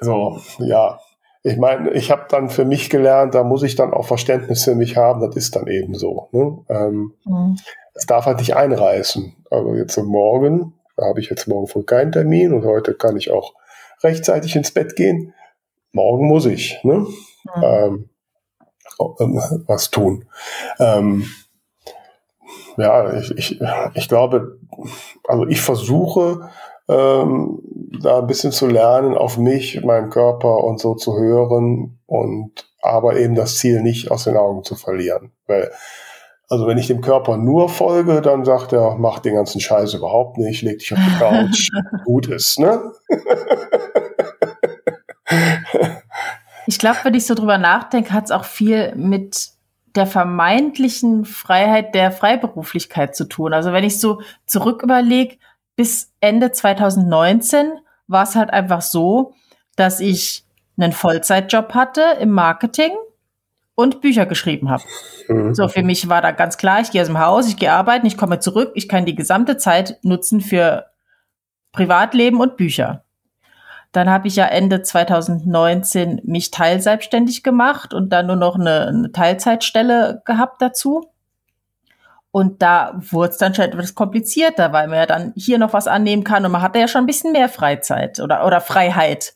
so, ja. Ich meine, ich habe dann für mich gelernt, da muss ich dann auch Verständnis für mich haben, das ist dann eben so. Ne? Ähm, mhm. Es darf halt nicht einreißen. Also jetzt am Morgen, da habe ich jetzt morgen früh keinen Termin und heute kann ich auch rechtzeitig ins Bett gehen. Morgen muss ich. Ne? Mhm. Ähm, was tun. Ähm, ja, ich, ich, ich glaube, also ich versuche ähm, da ein bisschen zu lernen, auf mich, meinen Körper und so zu hören und aber eben das Ziel nicht aus den Augen zu verlieren. Weil, also wenn ich dem Körper nur folge, dann sagt er, mach den ganzen Scheiß überhaupt nicht, leg dich auf die Couch, gut ist, ne? Ich glaube, wenn ich so drüber nachdenke, hat es auch viel mit der vermeintlichen Freiheit der Freiberuflichkeit zu tun. Also wenn ich so zurück überlege, bis Ende 2019 war es halt einfach so, dass ich einen Vollzeitjob hatte im Marketing und Bücher geschrieben habe. Mhm. So, für mich war da ganz klar, ich gehe aus dem Haus, ich gehe arbeiten, ich komme zurück, ich kann die gesamte Zeit nutzen für Privatleben und Bücher. Dann habe ich ja Ende 2019 mich teilselbstständig gemacht und dann nur noch eine, eine Teilzeitstelle gehabt dazu. Und da wurde es dann schon etwas komplizierter, weil man ja dann hier noch was annehmen kann und man hatte ja schon ein bisschen mehr Freizeit oder, oder Freiheit.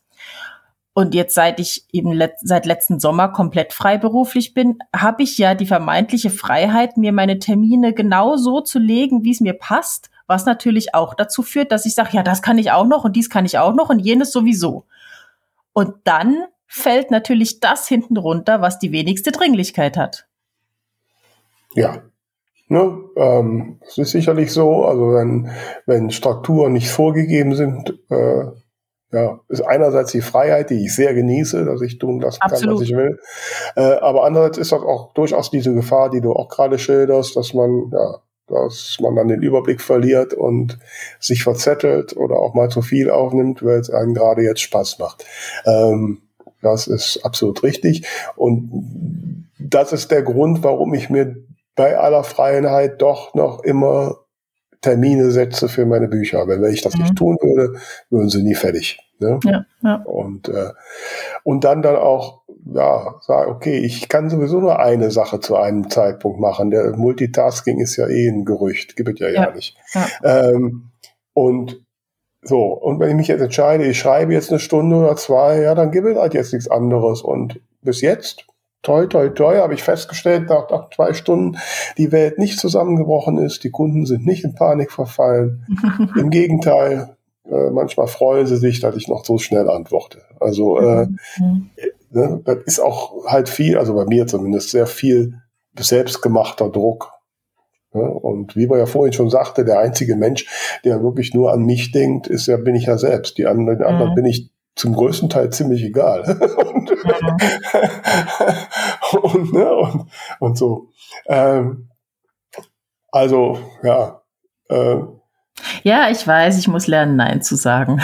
Und jetzt, seit ich eben let seit letzten Sommer komplett freiberuflich bin, habe ich ja die vermeintliche Freiheit, mir meine Termine genau so zu legen, wie es mir passt was natürlich auch dazu führt, dass ich sage, ja, das kann ich auch noch und dies kann ich auch noch und jenes sowieso. Und dann fällt natürlich das hinten runter, was die wenigste Dringlichkeit hat. Ja. Ne, ähm, es ist sicherlich so, also wenn, wenn Strukturen nicht vorgegeben sind, äh, ja, ist einerseits die Freiheit, die ich sehr genieße, dass ich tun lassen kann, was ich will. Äh, aber andererseits ist das auch durchaus diese Gefahr, die du auch gerade schilderst, dass man ja, dass man dann den Überblick verliert und sich verzettelt oder auch mal zu viel aufnimmt, weil es einem gerade jetzt Spaß macht. Ähm, das ist absolut richtig. Und das ist der Grund, warum ich mir bei aller Freiheit doch noch immer Termine setze für meine Bücher. Weil wenn ich das mhm. nicht tun würde, würden sie nie fertig. Ne? Ja, ja. Und, äh, und dann dann auch ja, sage, okay, ich kann sowieso nur eine Sache zu einem Zeitpunkt machen. Der Multitasking ist ja eh ein Gerücht, gibt es ja, ja, ja nicht. Ja. Ähm, und so, und wenn ich mich jetzt entscheide, ich schreibe jetzt eine Stunde oder zwei, ja, dann gibt es halt jetzt nichts anderes. Und bis jetzt, toi, toi, toi, habe ich festgestellt, nach, nach zwei Stunden, die Welt nicht zusammengebrochen ist, die Kunden sind nicht in Panik verfallen. Im Gegenteil, äh, manchmal freuen sie sich, dass ich noch so schnell antworte. Also äh, mhm. Ne? Das ist auch halt viel, also bei mir zumindest, sehr viel selbstgemachter Druck. Ne? Und wie man ja vorhin schon sagte, der einzige Mensch, der wirklich nur an mich denkt, ist ja, bin ich ja selbst. Die anderen, mhm. anderen bin ich zum größten Teil ziemlich egal. und, mhm. und, ne, und, und, so. Ähm, also, ja, äh, Ja, ich weiß, ich muss lernen, Nein zu sagen.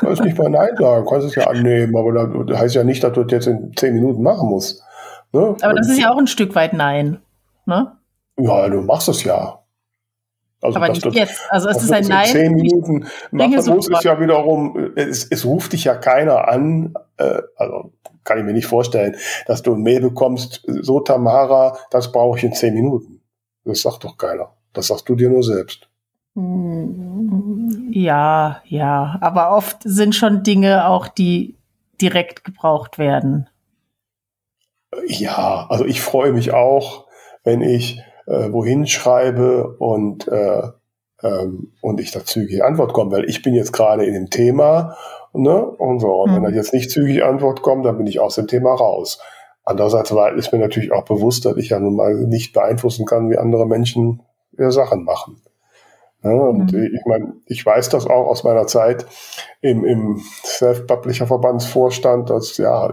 Du kannst nicht mal Nein sagen, du kannst es ja annehmen, aber das heißt ja nicht, dass du das jetzt in zehn Minuten machen musst. Ne? Aber das ist ja auch ein Stück weit Nein. Ne? Ja, du machst es ja. Also, aber nicht jetzt. Also es ist ein Nein. Zehn Minuten machen muss, ist ja wiederum, es, es ruft dich ja keiner an, äh, also kann ich mir nicht vorstellen, dass du ein Mail bekommst, so Tamara, das brauche ich in zehn Minuten. Das sagt doch keiner. Das sagst du dir nur selbst. Ja, ja, aber oft sind schon Dinge auch, die direkt gebraucht werden. Ja, also ich freue mich auch, wenn ich äh, wohin schreibe und, äh, ähm, und ich da zügig Antwort komme, weil ich bin jetzt gerade in dem Thema ne, und so. Und mhm. wenn da jetzt nicht zügig Antwort kommt, dann bin ich aus dem Thema raus. Andererseits ist mir natürlich auch bewusst, dass ich ja nun mal nicht beeinflussen kann, wie andere Menschen ihre Sachen machen. Ja, und mhm. ich meine, ich weiß das auch aus meiner Zeit im, im Self-Publisher-Verbandsvorstand, dass ja,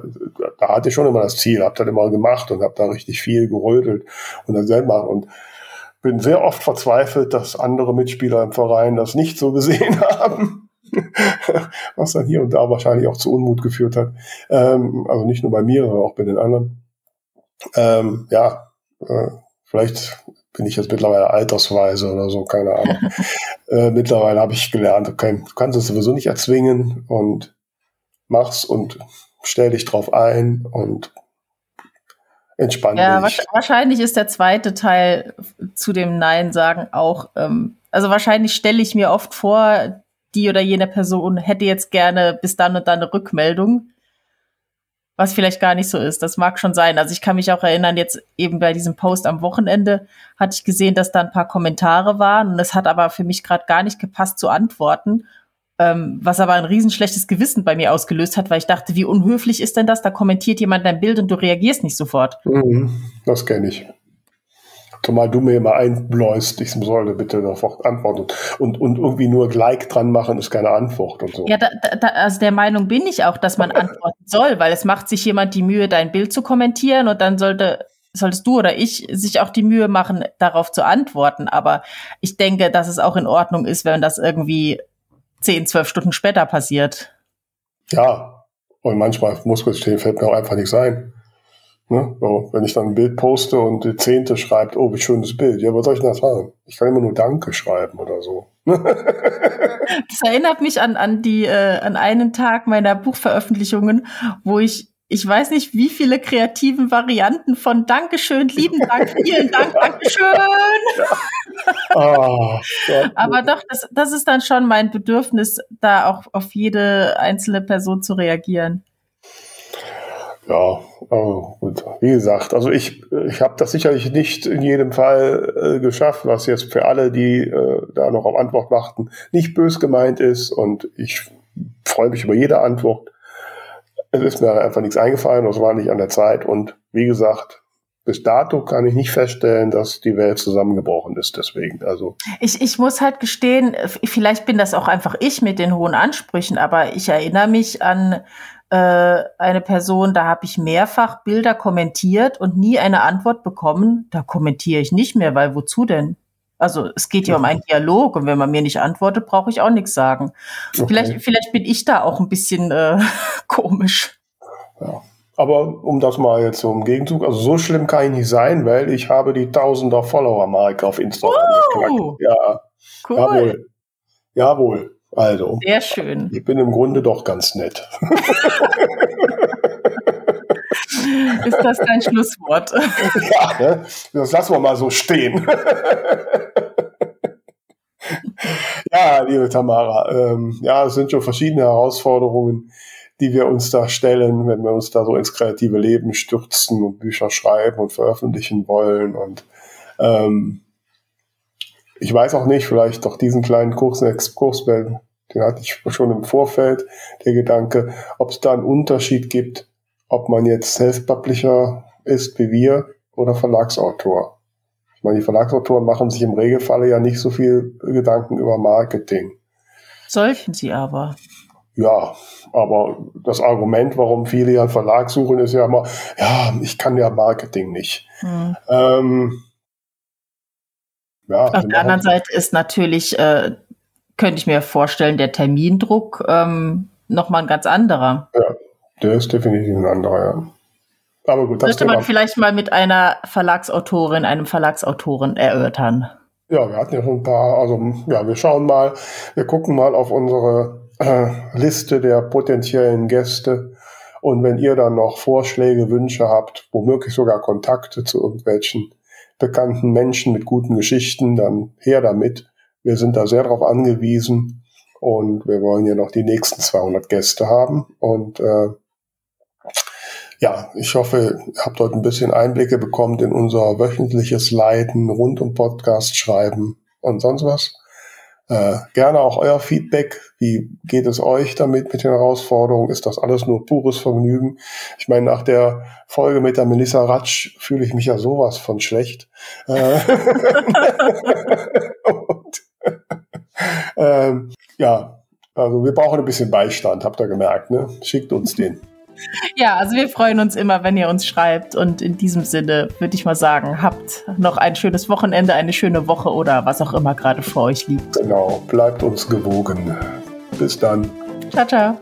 da hatte ich schon immer das Ziel, habe das immer gemacht und habe da richtig viel gerödelt und dann selber und bin sehr oft verzweifelt, dass andere Mitspieler im Verein das nicht so gesehen haben, was dann hier und da wahrscheinlich auch zu Unmut geführt hat. Ähm, also nicht nur bei mir, sondern auch bei den anderen. Ähm, ja, äh, vielleicht bin ich jetzt mittlerweile altersweise oder so, keine Ahnung. äh, mittlerweile habe ich gelernt, okay, du kannst es sowieso nicht erzwingen und mach's und stell dich drauf ein und entspann ja, dich. wahrscheinlich ist der zweite Teil zu dem Nein sagen auch, ähm, also wahrscheinlich stelle ich mir oft vor, die oder jene Person hätte jetzt gerne bis dann und dann eine Rückmeldung was vielleicht gar nicht so ist. Das mag schon sein. Also ich kann mich auch erinnern, jetzt eben bei diesem Post am Wochenende hatte ich gesehen, dass da ein paar Kommentare waren und es hat aber für mich gerade gar nicht gepasst zu antworten, ähm, was aber ein riesenschlechtes Gewissen bei mir ausgelöst hat, weil ich dachte, wie unhöflich ist denn das? Da kommentiert jemand dein Bild und du reagierst nicht sofort. Mhm, das kenne ich. Zumal du mir immer einbläust, ich sollte bitte sofort antworten. Und, und irgendwie nur Like dran machen ist keine Antwort und so. Ja, da, da, also der Meinung bin ich auch, dass man antworten soll, weil es macht sich jemand die Mühe, dein Bild zu kommentieren und dann sollte, solltest du oder ich sich auch die Mühe machen, darauf zu antworten. Aber ich denke, dass es auch in Ordnung ist, wenn das irgendwie zehn, zwölf Stunden später passiert. Ja, und manchmal muss es stehen, fällt mir auch einfach nicht sein. Ne? So, wenn ich dann ein Bild poste und die Zehnte schreibt, oh, wie schönes Bild. Ja, was soll ich denn da sagen? Ich kann immer nur Danke schreiben oder so. das erinnert mich an, an, die, äh, an einen Tag meiner Buchveröffentlichungen, wo ich ich weiß nicht, wie viele kreativen Varianten von Dankeschön, lieben Dank, vielen Dank, Dankeschön. oh, Aber doch, das, das ist dann schon mein Bedürfnis, da auch auf jede einzelne Person zu reagieren. Ja, also gut. Wie gesagt, also ich, ich habe das sicherlich nicht in jedem Fall äh, geschafft, was jetzt für alle, die äh, da noch auf Antwort warten, nicht bös gemeint ist. Und ich freue mich über jede Antwort. Es ist mir einfach nichts eingefallen, das war nicht an der Zeit. Und wie gesagt, bis dato kann ich nicht feststellen, dass die Welt zusammengebrochen ist. Deswegen, also. Ich, ich muss halt gestehen, vielleicht bin das auch einfach ich mit den hohen Ansprüchen, aber ich erinnere mich an äh, eine Person, da habe ich mehrfach Bilder kommentiert und nie eine Antwort bekommen. Da kommentiere ich nicht mehr, weil wozu denn? Also es geht ja um einen Dialog und wenn man mir nicht antwortet, brauche ich auch nichts sagen. Okay. Vielleicht, vielleicht bin ich da auch ein bisschen äh, komisch. Ja. Aber um das mal jetzt so im Gegenzug, also so schlimm kann ich nicht sein, weil ich habe die Tausender Follower-Marke auf Instagram oh, Ja, cool. jawohl. Jawohl. Also. Sehr schön. Ich bin im Grunde doch ganz nett. Ist das dein Schlusswort? Ja, ne? das lassen wir mal so stehen. ja, liebe Tamara, ähm, ja, es sind schon verschiedene Herausforderungen, die wir uns da stellen, wenn wir uns da so ins kreative Leben stürzen und Bücher schreiben und veröffentlichen wollen. Und ähm, ich weiß auch nicht, vielleicht doch diesen kleinen Kurs, Exkurs, den hatte ich schon im Vorfeld, der Gedanke, ob es da einen Unterschied gibt, ob man jetzt Self-Publisher ist wie wir oder Verlagsautor. Ich meine, die Verlagsautoren machen sich im Regelfall ja nicht so viel Gedanken über Marketing. Sollten sie aber. Ja, aber das Argument, warum viele ja einen Verlag suchen, ist ja immer, ja, ich kann ja Marketing nicht. Hm. Ähm, ja, Auf der anderen Seite ist natürlich äh, könnte ich mir vorstellen, der Termindruck ähm, nochmal ein ganz anderer. Ja, der ist definitiv ein anderer, ja. Aber gut, das Sollte man vielleicht mal mit einer Verlagsautorin, einem Verlagsautoren erörtern. Ja, wir hatten ja schon ein paar, also ja, wir schauen mal, wir gucken mal auf unsere äh, Liste der potenziellen Gäste. Und wenn ihr dann noch Vorschläge, Wünsche habt, womöglich sogar Kontakte zu irgendwelchen bekannten Menschen mit guten Geschichten, dann her damit. Wir sind da sehr darauf angewiesen und wir wollen ja noch die nächsten 200 Gäste haben. Und äh, ja, ich hoffe, ihr habt heute ein bisschen Einblicke bekommen in unser wöchentliches Leiden rund um Podcast schreiben und sonst was. Äh, gerne auch euer Feedback. Wie geht es euch damit mit den Herausforderungen? Ist das alles nur pures Vergnügen? Ich meine, nach der Folge mit der Melissa Ratsch fühle ich mich ja sowas von schlecht. Äh, ähm, ja, also wir brauchen ein bisschen Beistand, habt ihr gemerkt, ne? Schickt uns den. Ja, also wir freuen uns immer, wenn ihr uns schreibt. Und in diesem Sinne würde ich mal sagen, habt noch ein schönes Wochenende, eine schöne Woche oder was auch immer gerade vor euch liegt. Genau, bleibt uns gewogen. Bis dann. Ciao, ciao.